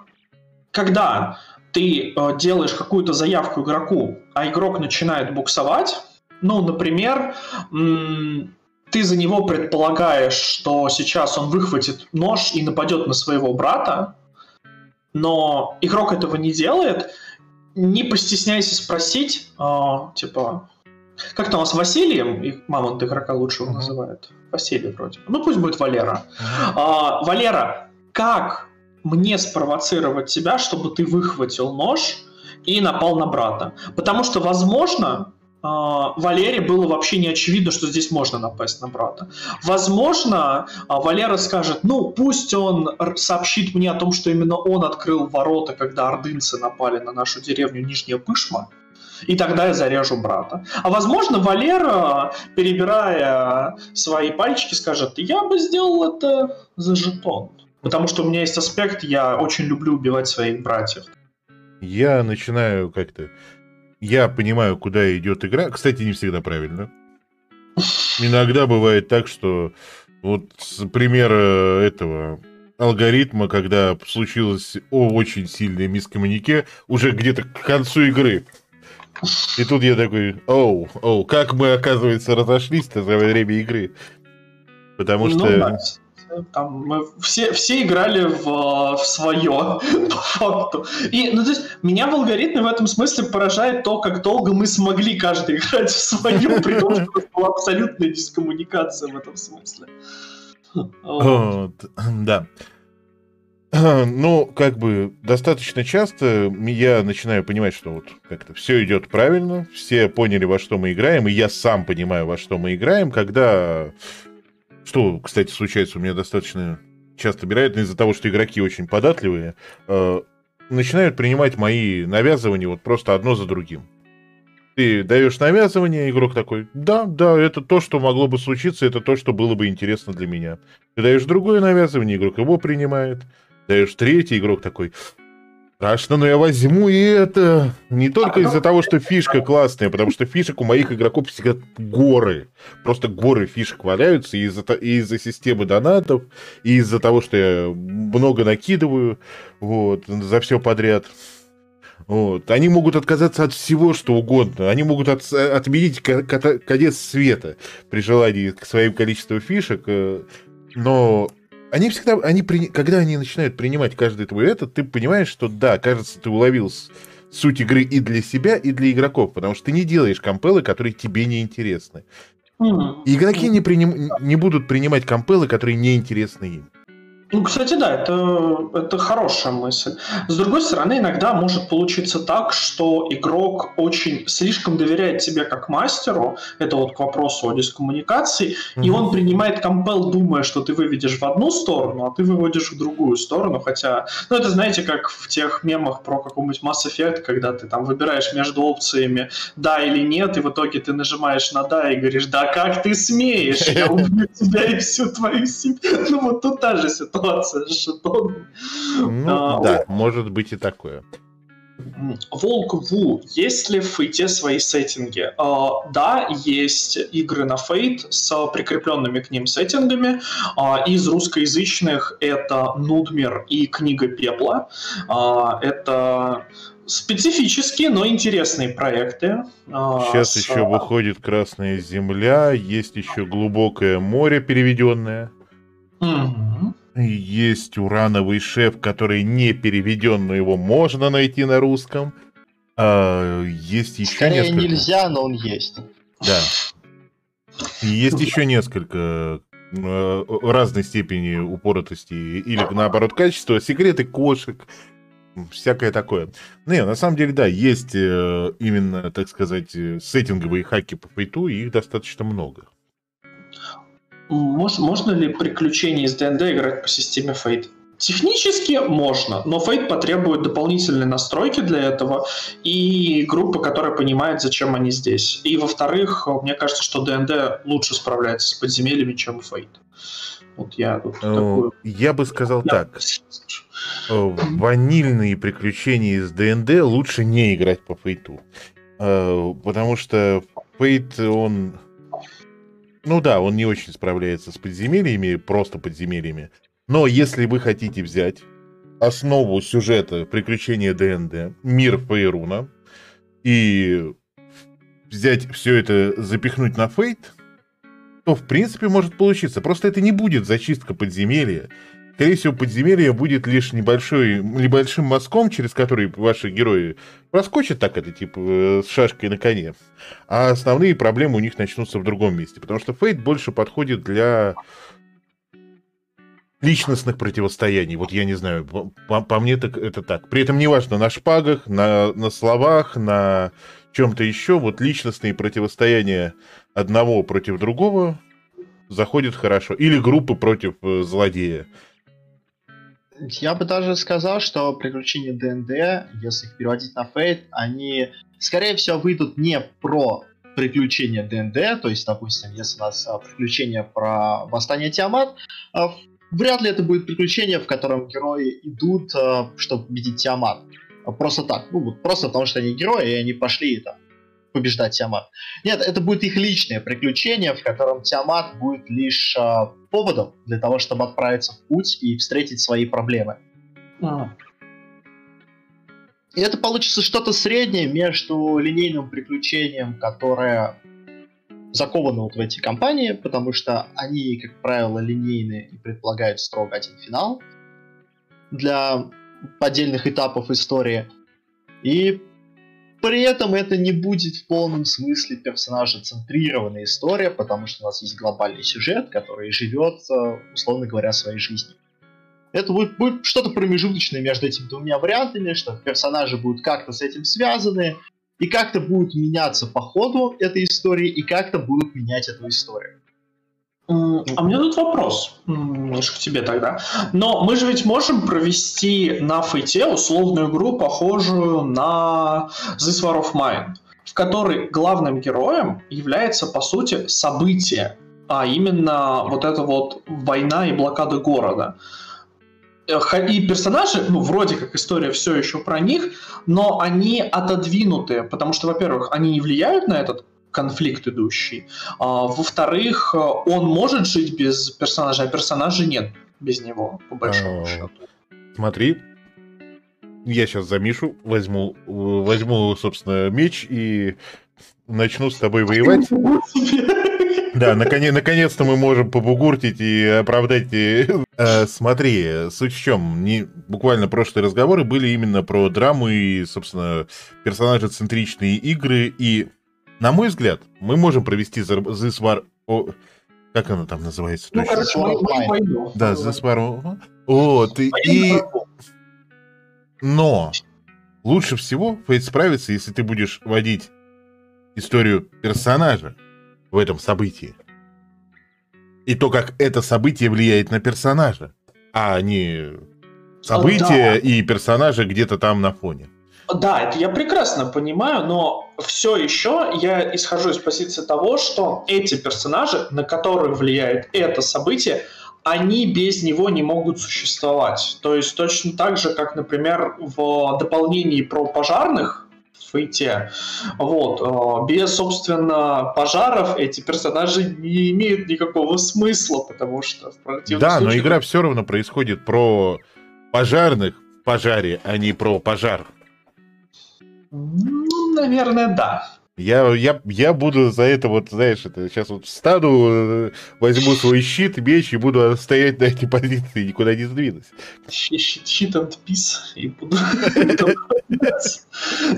когда ты а, делаешь какую-то заявку игроку, а игрок начинает буксовать, ну, например, ты за него предполагаешь, что сейчас он выхватит нож и нападет на своего брата, но игрок этого не делает, не постесняйся спросить, э, типа, как там у нас Василием, их мамонт игрока лучше его uh-huh. называют. Василий вроде. Ну пусть будет Валера. Uh-huh. А, Валера, как мне спровоцировать тебя, чтобы ты выхватил нож и напал на брата? Потому что, возможно, а, Валере было вообще не очевидно, что здесь можно напасть на брата. Возможно, а, Валера скажет, ну, пусть он сообщит мне о том, что именно он открыл ворота, когда ордынцы напали на нашу деревню Нижняя Пышма, и тогда я зарежу брата. А возможно, Валера, перебирая свои пальчики, скажет, я бы сделал это за жетон. Потому что у меня есть аспект, я очень люблю убивать своих братьев. Я начинаю как-то я понимаю, куда идет игра. Кстати, не всегда правильно. Иногда бывает так, что вот пример этого алгоритма, когда случилось о, очень сильное мискоммунике, уже где-то к концу игры. И тут я такой, оу, оу, как мы, оказывается, разошлись-то за время игры. Потому ну, что... Да там мы все, все играли в, в свое, (laughs) по факту. И, ну, то есть, меня в алгоритме в этом смысле поражает то, как долго мы смогли каждый (laughs) играть в свою, при том, что была абсолютная дискоммуникация в этом смысле. Вот. (clears throat) Да. (clears throat) Ну, как бы достаточно часто я начинаю понимать, что вот как-то все идет правильно, все поняли, во что мы играем, и я сам понимаю, во что мы играем, когда что, кстати, случается у меня достаточно часто, вероятно, из-за того, что игроки очень податливые, э, начинают принимать мои навязывания вот просто одно за другим. Ты даешь навязывание, игрок такой, да, да, это то, что могло бы случиться, это то, что было бы интересно для меня. Ты даешь другое навязывание, игрок его принимает. Даешь третий, игрок такой, Страшно, но я возьму и это. Не только из-за того, что фишка классная, потому что фишек у моих игроков всегда горы. Просто горы фишек валяются из-за из системы донатов, и из-за того, что я много накидываю вот, за все подряд. Вот. Они могут отказаться от всего, что угодно. Они могут от, отменить конец света при желании к своим количеству фишек. Э, но они всегда, они при... когда они начинают принимать каждый твой этот, ты понимаешь, что да, кажется, ты уловил суть игры и для себя, и для игроков, потому что ты не делаешь компелы, которые тебе не интересны. Mm. Игроки не, приним... не будут принимать компелы, которые не интересны им. Ну, кстати, да, это, это хорошая мысль. С другой стороны, иногда может получиться так, что игрок очень слишком доверяет тебе как мастеру, это вот к вопросу о дискоммуникации, mm-hmm. и он принимает компел, думая, что ты выведешь в одну сторону, а ты выводишь в другую сторону, хотя, ну, это знаете, как в тех мемах про какой-нибудь Mass Effect, когда ты там выбираешь между опциями да или нет, и в итоге ты нажимаешь на да и говоришь, да как ты смеешь, я (laughs) убью тебя и всю твою семью. Ну, вот тут та же ситуация ситуация с жетоном. Ну, а, да, о... может быть и такое. Волк Ву, есть ли в фейте свои сеттинги? Uh, да, есть игры на фейт с прикрепленными к ним сеттингами. Uh, из русскоязычных это Нудмир и Книга Пепла. Uh, это специфические, но интересные проекты. Сейчас с... еще выходит Красная Земля, есть еще Глубокое море переведенное. Угу. Есть урановый шеф, который не переведен, но его можно найти на русском. А, есть еще Скорее несколько... нельзя, но он есть. Да. Есть еще несколько э, разной степени упоротости или, наоборот, качества. Секреты кошек, всякое такое. Не, на самом деле, да, есть э, именно, так сказать, сеттинговые хаки по фейту, и их достаточно много. Можно, можно ли приключения из ДНД играть по системе Fate? Технически можно, но Fate потребует дополнительной настройки для этого и группы, которая понимает, зачем они здесь. И во-вторых, мне кажется, что ДНД лучше справляется с подземельями, чем Fate. Вот я тут ну, такую... Я бы сказал я... так. Ванильные приключения из ДНД лучше не играть по Фейту. Э, потому что Фейт, он ну да, он не очень справляется с подземельями, просто подземельями. Но если вы хотите взять основу сюжета приключения ДНД, мир Фейруна, и взять все это, запихнуть на фейт, то в принципе может получиться. Просто это не будет зачистка подземелья. Скорее всего, подземелье будет лишь небольшой, небольшим мазком, через который ваши герои проскочат так это, типа, э, с шашкой на коне. А основные проблемы у них начнутся в другом месте. Потому что Фейт больше подходит для личностных противостояний. Вот я не знаю, по, по мне так, это так. При этом неважно, на шпагах, на, на словах, на чем-то еще, вот личностные противостояния одного против другого заходят хорошо. Или группы против э, злодея. Я бы даже сказал, что приключения ДНД, если их переводить на фейт, они, скорее всего, выйдут не про приключения ДНД, то есть, допустим, если у нас а, приключения про восстание Тиамат, а, вряд ли это будет приключение, в котором герои идут, а, чтобы победить Тиамат. Просто так, ну, просто потому что они герои, и они пошли там побеждать Тиамат. Нет, это будет их личное приключение, в котором Тиамат будет лишь э, поводом для того, чтобы отправиться в путь и встретить свои проблемы. А. И это получится что-то среднее между линейным приключением, которое заковано вот в эти компании, потому что они, как правило, линейные и предполагают строго один финал для отдельных этапов истории. И при этом это не будет в полном смысле персонажа центрированная история, потому что у нас есть глобальный сюжет, который живет, э, условно говоря, своей жизнью. Это будет, будет что-то промежуточное между этими двумя вариантами, что персонажи будут как-то с этим связаны, и как-то будут меняться по ходу этой истории, и как-то будут менять эту историю. А у меня тут вопрос, немножко к тебе тогда. Но мы же ведь можем провести на фейте условную игру, похожую на This War of Mine, в которой главным героем является, по сути, событие, а именно вот эта вот война и блокада города. И персонажи, ну, вроде как история все еще про них, но они отодвинуты, потому что, во-первых, они не влияют на этот конфликт идущий. А, во-вторых, он может жить без персонажа, а персонажа нет без него, по большому а, счету. Смотри, я сейчас за Мишу возьму, возьму, собственно, меч и начну с тобой воевать. (laughs) Да, наконец- наконец-то мы можем побугуртить и оправдать. и- (laughs) Э, смотри, суть в чем? Не, буквально прошлые разговоры были именно про драму и, собственно, персонажи-центричные игры. И, на мой взгляд, мы можем провести за- This War... о, как она там называется? Ну, точно? короче, мою войну. Да, This War... Вот, и... и-. Но лучше всего Фейт справится, если ты будешь водить историю персонажа в этом событии. И то, как это событие влияет на персонажа, а не события Да. и персонажа где-то там на фоне. Да, это я прекрасно понимаю, но все еще я исхожу из позиции того, что эти персонажи, на которые влияет это событие, они без него не могут существовать. То есть точно так же, как, например, в дополнении про пожарных в Фейте, вот, э, без, собственно, пожаров эти персонажи не имеют никакого смысла, потому что в противном Да, но случае- игра все равно происходит про пожарных в пожаре, а не про пожар. Ну, наверное, да. Я, я, я буду за это вот, знаешь, это сейчас вот встану, э, возьму свой щит, меч и буду стоять на этой позиции, никуда не сдвинусь. Щит щит and peace и буду... (laughs)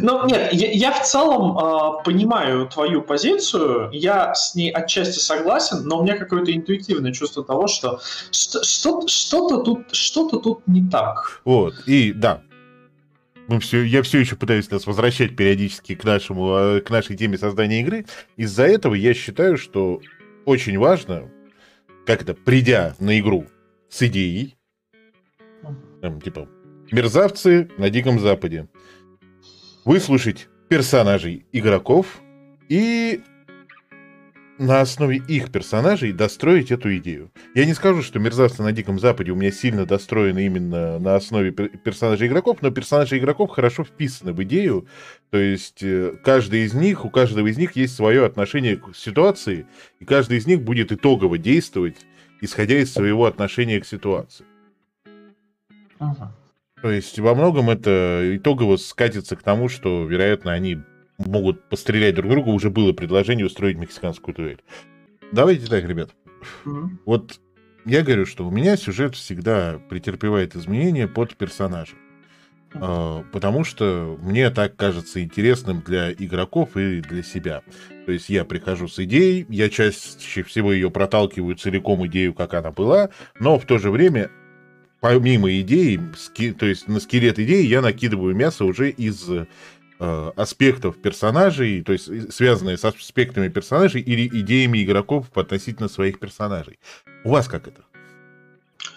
Ну, нет, я, я в целом а, понимаю твою позицию, я с ней отчасти согласен, но у меня какое-то интуитивное чувство того, что- что-то тут, что-то тут не так. Вот, и да, мы все, я все еще пытаюсь нас возвращать периодически к, нашему, э, к нашей теме создания игры. Из-за этого я считаю, что очень важно, как это, придя на игру с идеей, там, типа, мерзавцы на Диком Западе, выслушать персонажей игроков и на основе их персонажей достроить эту идею. Я не скажу, что мерзавцы на Диком Западе у меня сильно достроены именно на основе пер- персонажей игроков, но персонажи игроков хорошо вписаны в идею. То есть э, каждый из них, у каждого из них есть свое отношение к ситуации, и каждый из них будет итогово действовать, исходя из своего отношения к ситуации. То есть во многом это итогово скатится к тому, что, вероятно, они могут пострелять друг друга. Уже было предложение устроить мексиканскую дуэль. Давайте так, ребят. Мгм. Вот я говорю, что у меня сюжет всегда претерпевает изменения под персонажа. А, Потому что мне так кажется интересным для игроков и для себя. То есть я прихожу с идеей, я чаще всего ее проталкиваю целиком идею, как она была, но в то же время, помимо идеи, ски- то есть на скелет идеи я накидываю мясо уже из э, аспектов персонажей, то есть и- связанные с аспектами персонажей или идеями игроков относительно своих персонажей. У вас как это?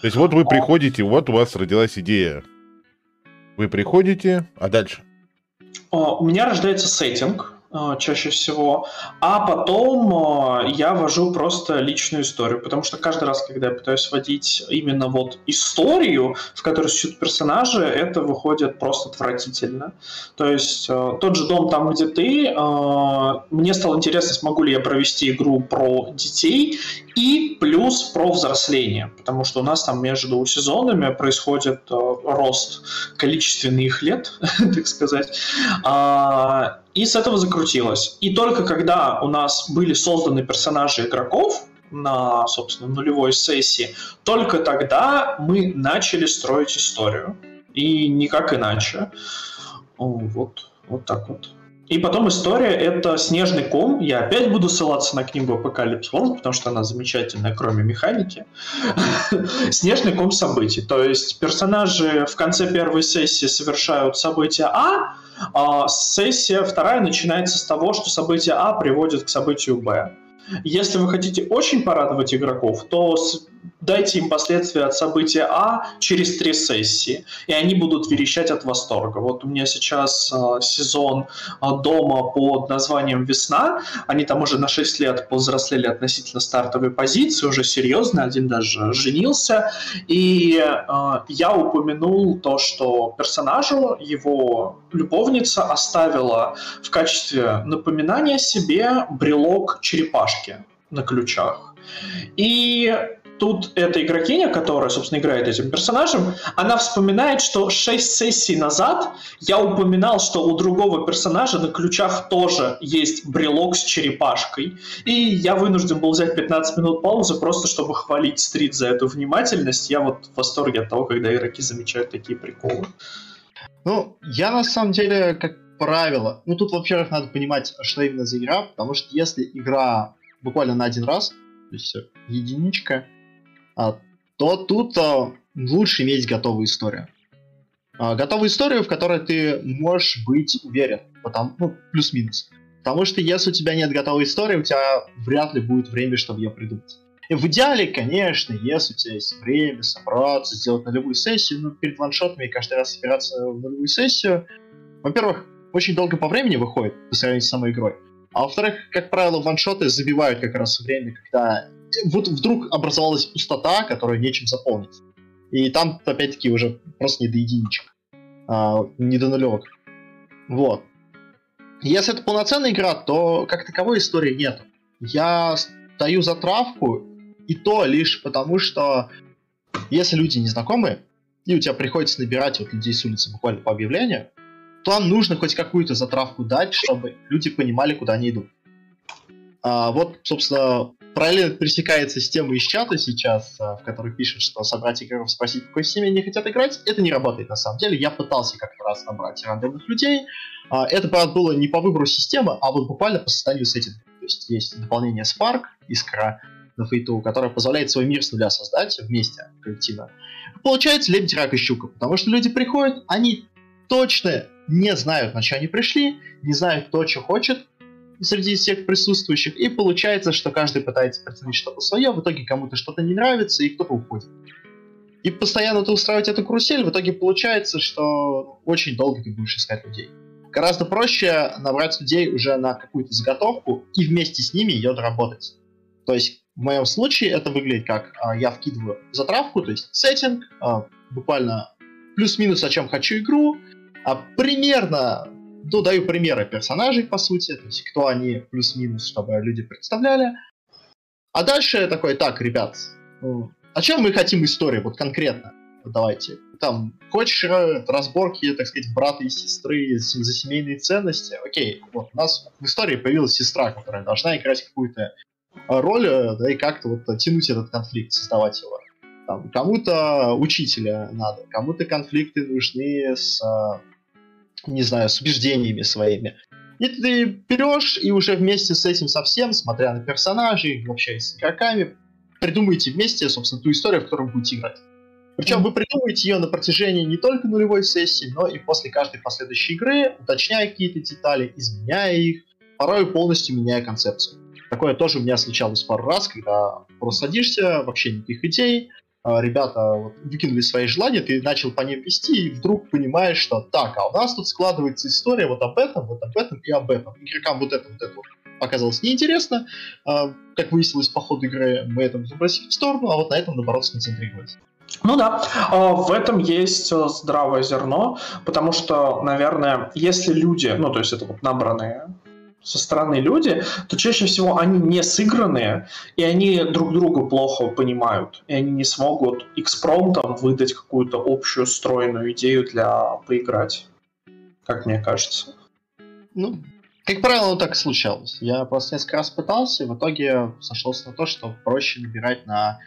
То есть вот вы приходите, вот у вас родилась идея. Вы приходите, а дальше? А, У меня рождается сеттинг а, чаще всего, а потом а, я вожу просто личную историю, потому что каждый раз, когда я пытаюсь вводить именно вот историю, в которой существуют персонажи, это выходит просто отвратительно. То есть а, тот же дом там, где ты, мне стало интересно, смогу ли я провести игру про детей и плюс про взросление, потому что у нас там между сезонами происходит а, рост количественный их лет, (laughs) так сказать. А, и с этого закрутилось. И только когда у нас были созданы персонажи игроков на, собственно, нулевой сессии, только тогда мы начали строить историю. И никак иначе. Вот, вот так вот. И потом история — это «Снежный ком». Я опять буду ссылаться на книгу Apocalypse World, потому что она замечательная, кроме механики. (laughs) «Снежный ком событий». То есть персонажи в конце первой сессии совершают событие А, а сессия вторая начинается с того, что событие А приводит к событию Б. Если вы хотите очень порадовать игроков, то дайте им последствия от события А через три сессии, и они будут верещать от восторга. Вот у меня сейчас а, сезон а, дома под названием «Весна». Они там уже на 6 лет повзрослели относительно стартовой позиции, уже серьезно, один даже женился. И э, я упомянул то, что персонажу его любовница оставила в качестве напоминания себе брелок черепашки на ключах. И тут эта игрокиня, которая, собственно, играет этим персонажем, она вспоминает, что 6 сессий назад я упоминал, что у другого персонажа на ключах тоже есть брелок с черепашкой. И я вынужден был взять 15 минут паузы просто, чтобы хвалить стрит за эту внимательность. Я вот в восторге от того, когда игроки замечают такие приколы. Ну, я на самом деле, как правило, ну тут, во-первых, надо понимать, что именно за игра, потому что если игра буквально на один раз, то есть единичка, то тут а, лучше иметь готовую историю. А, готовую историю, в которой ты можешь быть уверен, потому, ну, плюс-минус. Потому что если у тебя нет готовой истории, у тебя вряд ли будет время, чтобы ее придумать. И в идеале, конечно, если у тебя есть время собраться, сделать нулевую сессию, ну, перед ваншотами каждый раз собираться в нулевую сессию, во-первых, очень долго по времени выходит по сравнению с самой игрой. А во-вторых, как правило, ваншоты забивают как раз время, когда вот вдруг образовалась пустота, которую нечем заполнить. И там, опять-таки, уже просто не до единичек, а, не до нулевок. Вот. Если это полноценная игра, то как таковой истории нет. Я стою за травку, и то лишь потому, что если люди незнакомые, и у тебя приходится набирать вот людей с улицы буквально по объявлению, то нужно хоть какую-то затравку дать, чтобы люди понимали, куда они идут. А, вот, собственно, параллельно пересекается с темой из чата сейчас, а, в которой пишут, что собрать игроков спросить, в какой семье они хотят играть. Это не работает на самом деле. Я пытался как-то раз набрать рандомных людей. А, это, правда, было не по выбору системы, а вот буквально по состоянию сеттинга. То есть есть дополнение Spark, Искра на фейту, которое позволяет свой мир с нуля создать вместе, коллективно. Получается лебедь, рак и щука, потому что люди приходят, они точно не знают, на что они пришли, не знают, кто что хочет среди всех присутствующих, и получается, что каждый пытается представить что-то свое, в итоге кому-то что-то не нравится, и кто-то уходит. И постоянно ты устраивать эту карусель, в итоге получается, что очень долго ты будешь искать людей. Гораздо проще набрать людей уже на какую-то заготовку и вместе с ними ее доработать. То есть в моем случае это выглядит как а, я вкидываю затравку, то есть сеттинг, а, буквально плюс-минус о чем хочу игру, а примерно, ну, даю примеры персонажей, по сути, то есть кто они плюс-минус, чтобы люди представляли. А дальше такой, так, ребят, ну, о чем мы хотим истории, вот конкретно? Давайте. Там, хочешь разборки, так сказать, брата и сестры за семейные ценности? Окей, вот у нас в истории появилась сестра, которая должна играть какую-то роль, э, да, и как-то вот тянуть этот конфликт, создавать его. Там, кому-то учителя надо, кому-то конфликты нужны с не знаю, с убеждениями своими. И ты берешь и уже вместе с этим совсем, смотря на персонажей, общаясь с игроками, придумаете вместе, собственно, ту историю, в которую вы будете играть. Причем вы придумываете ее на протяжении не только нулевой сессии, но и после каждой последующей игры, уточняя какие-то детали, изменяя их, порой полностью меняя концепцию. Такое тоже у меня случалось пару раз, когда просто садишься, вообще никаких идей, ребята вот, выкинули свои желания, ты начал по ним вести, и вдруг понимаешь, что так, а у нас тут складывается история вот об этом, вот об этом и об этом. Игрокам вот это, вот это оказалось неинтересно. А, как выяснилось по ходу игры, мы это забросили в сторону, а вот на этом, наоборот, сконцентрировались. Ну да, а, в этом есть э, здравое зерно, потому что, наверное, если люди, ну то есть это вот набранные со стороны люди, то чаще всего они не сыгранные, и они друг друга плохо понимают, и они не смогут экспромтом выдать какую-то общую стройную идею для поиграть, как мне кажется. Ну, как правило, так и случалось. Я просто несколько раз пытался, и в итоге сошелся на то, что проще набирать на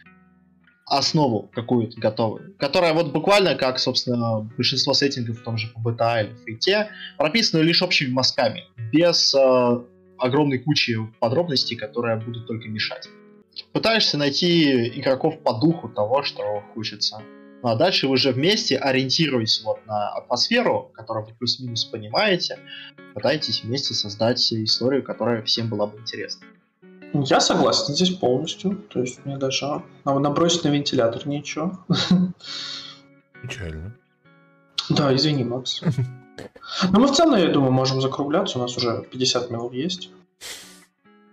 основу какую-то готовую, которая вот буквально, как, собственно, большинство сеттингов в том же PBTA или Фейте, прописаны лишь общими мазками, без э, огромной кучи подробностей, которые будут только мешать. Пытаешься найти игроков по духу того, что хочется. Ну а дальше вы уже вместе, ориентируясь вот на атмосферу, которую вы плюс-минус понимаете, пытаетесь вместе создать историю, которая всем была бы интересна. Я согласен здесь полностью. То есть мне даже набросить на вентилятор нечего. Печально. Да, извини, Макс. Но мы в целом, я думаю, можем закругляться. У нас уже 50 минут есть.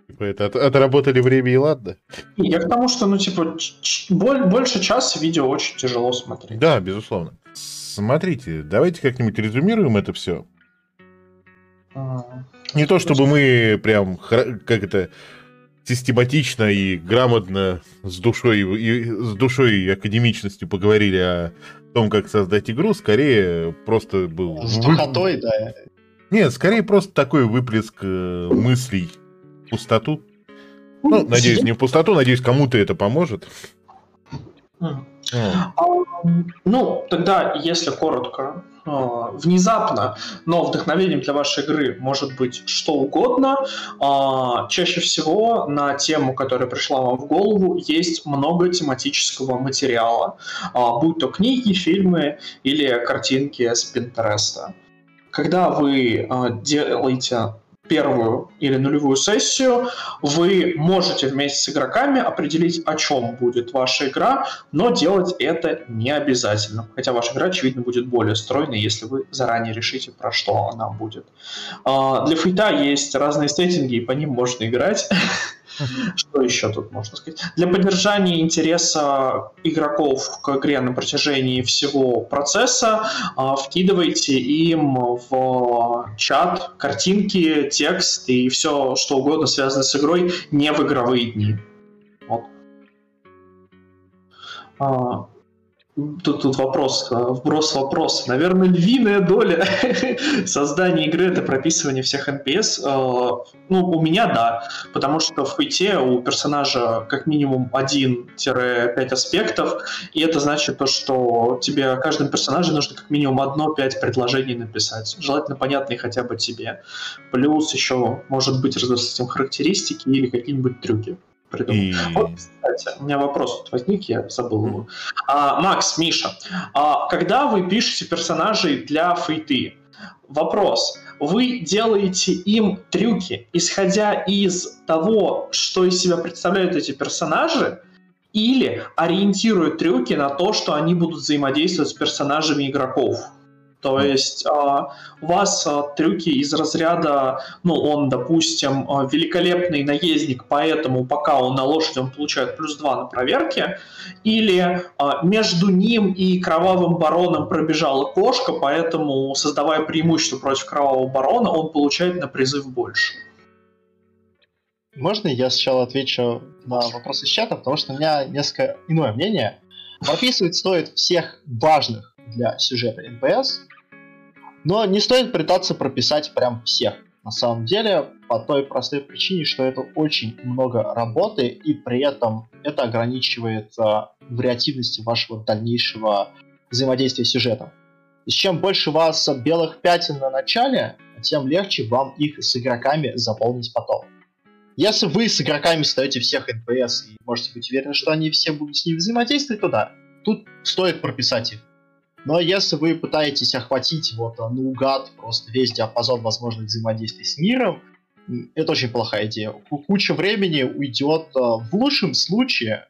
Типа это от, отработали время и ладно. Я к тому, что, ну, типа, боль, больше часа видео очень тяжело смотреть. Да, безусловно. Смотрите, давайте как-нибудь резюмируем это все. А, Не то, чтобы мы прям, как это, систематично и грамотно с душой и с душой и академичностью поговорили о том, как создать игру, скорее просто был... С духотой, вы... да. Нет, скорее просто такой выплеск э, мыслей в пустоту. Ну, надеюсь, не в пустоту, надеюсь, кому-то это поможет. Ну, тогда, если коротко, а, внезапно, но вдохновением для вашей игры может быть что угодно. А, чаще всего на тему, которая пришла вам в голову, есть много тематического материала, а, будь то книги, фильмы или картинки с Пинтереста. Когда вы делаете первую или нулевую сессию, вы можете вместе с игроками определить, о чем будет ваша игра, но делать это не обязательно. Хотя ваша игра, очевидно, будет более стройной, если вы заранее решите, про что она будет. А, для фейта есть разные сеттинги, и по ним можно играть. (laughs) Что еще тут можно сказать? Для поддержания интереса игроков к игре на протяжении всего процесса а, вкидывайте им в чат картинки, текст и все, что угодно связано с игрой не в игровые дни. Вот. Тут, тут вопрос, э, вброс вопрос. Наверное, львиная доля (laughs) создания игры это прописывание всех NPS. Э, ну, у меня да, потому что в хейте у персонажа как минимум 1-5 аспектов, и это значит то, что тебе о каждом персонаже нужно как минимум одно-пять предложений написать. Желательно понятные хотя бы тебе. Плюс еще, может быть, разностоим характеристики или какие-нибудь трюки придумал. И... Вот, кстати, у меня вопрос возник, я забыл его. А, Макс, Миша, а, когда вы пишете персонажей для фейты, вопрос, вы делаете им трюки, исходя из того, что из себя представляют эти персонажи, или ориентируют трюки на то, что они будут взаимодействовать с персонажами игроков? То есть э, у вас э, трюки из разряда, ну, он, допустим, э, великолепный наездник, поэтому пока он на лошади, он получает плюс 2 на проверке, или между ним и кровавым бароном пробежала кошка, поэтому, создавая преимущество против кровавого барона, он получает на призыв больше. Можно я сначала отвечу на вопросы чата, потому что у меня несколько иное мнение. Прописывать стоит всех важных для сюжета НПС, но не стоит пытаться прописать прям всех. На самом деле, по той простой причине, что это очень много работы, и при этом это ограничивает а, вариативности вашего дальнейшего взаимодействия с сюжетом. И чем больше у вас белых пятен на начале, тем легче вам их с игроками заполнить потом. Если вы с игроками создаете всех NPS и можете быть уверены, что они все будут с ними взаимодействовать, то да, тут стоит прописать их. Но если вы пытаетесь охватить вот э, наугад просто весь диапазон возможных взаимодействий с миром, это очень плохая идея. Куча времени уйдет э, в лучшем случае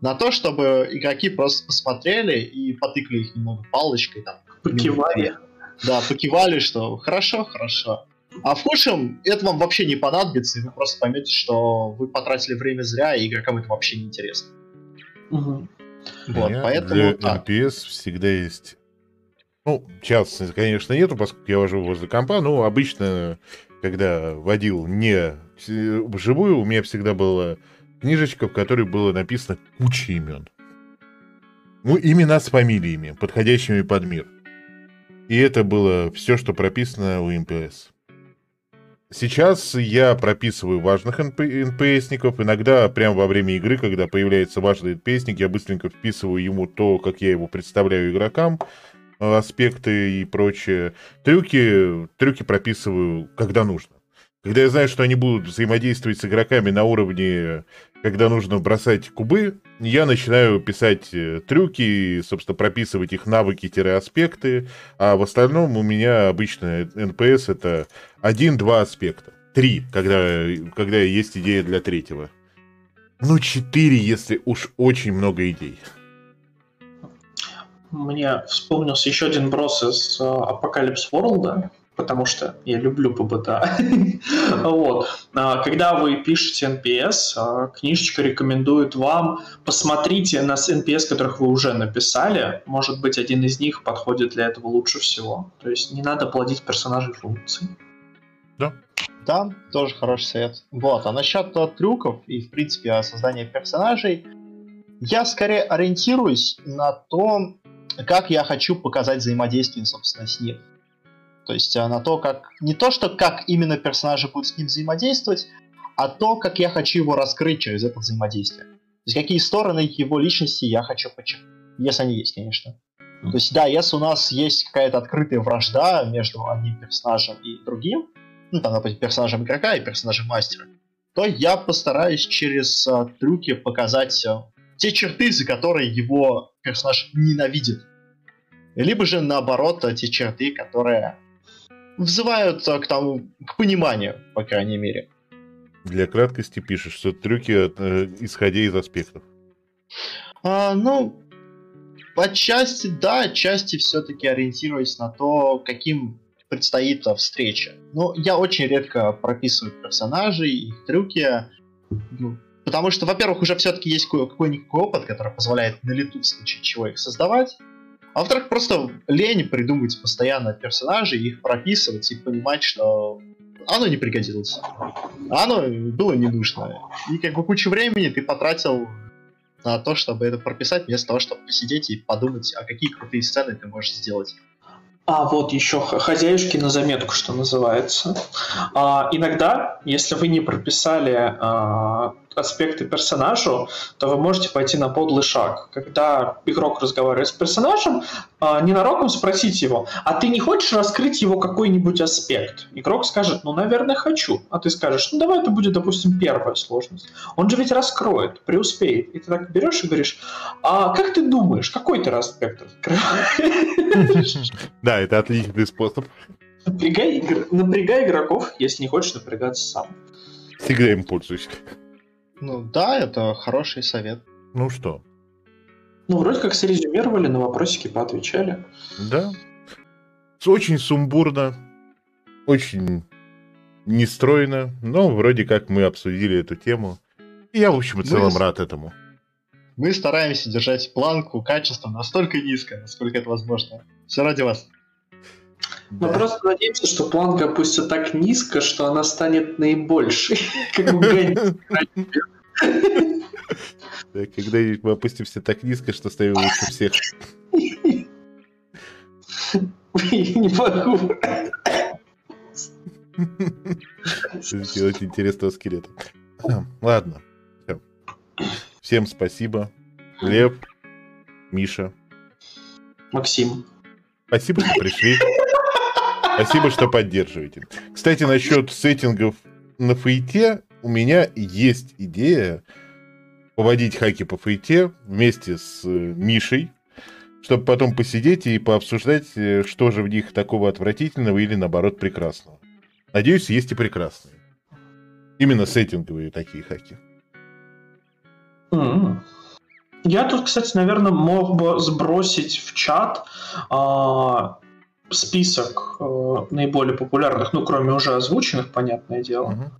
на то, чтобы игроки просто посмотрели и потыкали их немного палочкой там. Покивали. Да, покивали, что хорошо, хорошо. А в худшем это вам вообще не понадобится, и вы просто поймете, что вы потратили время зря, и игрокам это вообще не интересно. Угу. Вот, Нет, поэтому для так. NPS всегда есть... Ну, сейчас, конечно, нету, поскольку я вожу возле компа, но обычно, когда водил не вживую, у меня всегда была книжечка, в которой было написано куча имен. Ну, имена с фамилиями, подходящими под мир. И это было все, что прописано у МПС. Сейчас я прописываю важных НПСников. Иногда прямо во время игры, когда появляется важный НПСник, я быстренько вписываю ему то, как я его представляю игрокам, э, аспекты и прочее. Трюки, трюки прописываю, когда нужно. Когда я знаю, что они будут взаимодействовать с игроками на уровне, когда нужно бросать кубы, я начинаю писать э, трюки, собственно, прописывать их навыки-аспекты, а в остальном у меня обычно НПС это один-два аспекта. Три, когда, когда есть идея для третьего. Ну, четыре, если уж очень много идей. Мне вспомнился еще один бросок из Apocalypse World'а, потому что я люблю PbtA. (laughs) вот. А, когда вы пишете NPC, а, книжечка рекомендует вам посмотрите на NPC, которых вы уже написали. Может быть, один из них подходит для этого лучше всего. То есть не надо плодить персонажей функций. Да. Да, тоже хороший совет. Вот, а насчет uh, трюков и, в принципе, создания персонажей, я скорее ориентируюсь на то, как я хочу показать взаимодействие, собственно, с ним. То есть а, на то, как... Не то, что как именно персонажи будут с ним взаимодействовать, а то, как я хочу его раскрыть через это взаимодействие. То есть какие стороны его личности я хочу подчеркнуть. Если они есть, конечно. То есть, да, если у нас есть какая-то открытая вражда между одним персонажем и другим, ну, там, допустим, персонажем игрока и персонажем мастера, то я постараюсь через а, трюки показать а, те черты, за которые его персонаж ненавидит. Либо же, наоборот, те черты, которые взывают к тому, к пониманию, по крайней мере. Для краткости пишешь, что трюки, э, исходя из аспектов. А, ну, отчасти да, отчасти все-таки ориентируясь на то, каким предстоит встреча. Но я очень редко прописываю персонажей, их трюки, ну, потому что, во-первых, уже все-таки есть какой-никакой опыт, который позволяет на лету в случае чего их создавать. А во-вторых, просто лень придумывать постоянно персонажей, их прописывать и понимать, что оно не пригодилось. Оно было не нужно. И как бы кучу времени ты потратил на то, чтобы это прописать, вместо того, чтобы посидеть и подумать, а какие крутые сцены ты можешь сделать. А вот еще хозяюшки на заметку, что называется. А, иногда, если вы не прописали а, аспекты персонажу, то вы можете пойти на подлый шаг. Когда игрок разговаривает с персонажем, а, ненароком спросить его, а ты не хочешь раскрыть его какой-нибудь аспект? Игрок скажет, ну, наверное, хочу. А ты скажешь, ну, давай это будет, допустим, первая сложность. Он же ведь раскроет, преуспеет. И ты так берешь и говоришь, а как ты думаешь, какой ты аспект раскрываешь? (laughs) Да, это отличный способ. Напрягай, напрягай игроков, если не хочешь напрягаться сам. Всегда им пользуюсь. Ну да, это хороший совет. Ну что? Ну, вроде как срезюмировали, на вопросики поотвечали. Да. Очень сумбурно, очень нестройно, но вроде как мы обсудили эту тему. И я, в общем и целом, мы, рад этому. Мы стараемся держать планку качества настолько низко, насколько это возможно. Все ради вас. Мы да. просто надеемся, что планка опустится так низко, что она станет наибольшей. (laughs) Как у Когда-нибудь мы опустимся так низко, что ставим лучше всех. Не могу. Сделать интересного скелета. Ладно. Всем спасибо. Лев, Миша. Максим. Спасибо, что пришли. Спасибо, что поддерживаете. Кстати, насчет сеттингов на фейте у меня есть идея поводить хаки по фейте вместе с э, Мишей, чтобы потом посидеть и пообсуждать, э, что же в них такого отвратительного или, наоборот, прекрасного. Надеюсь, есть и прекрасные. Именно сеттинговые такие хаки. Я тут, кстати, наверное, мог бы сбросить в чат а, список э, наиболее популярных, ну, кроме уже озвученных, понятное дело,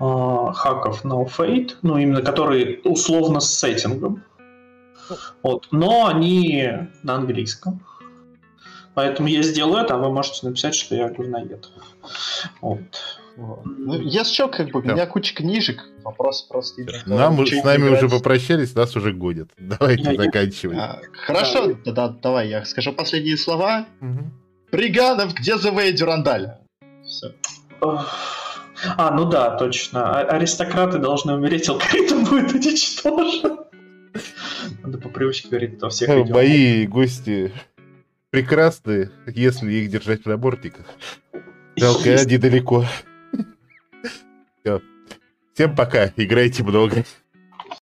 э, хаков No Fate, ну, именно которые условно с сеттингом. Вот. Но они на английском. Поэтому я сделаю это, а вы можете написать, что я говноед. Вот. Вот. Ну, если что, как бы, да. у меня куча книжек, вопрос просто... Нам, с нами играть. уже попрощались, нас уже гонят. (laughs) Давайте я, заканчивать. А, хорошо, да. да, давай, я скажу последние слова. Угу. Бриганов, где ЗВ Дюрандаль? Все. А, ну да, точно. А аристократы должны умереть, алгоритм будет уничтожен. Надо по привычке говорить это во всех видео. Мои гости прекрасны, если их держать на бортиках. Жалко, они далеко. Всем пока, играйте много.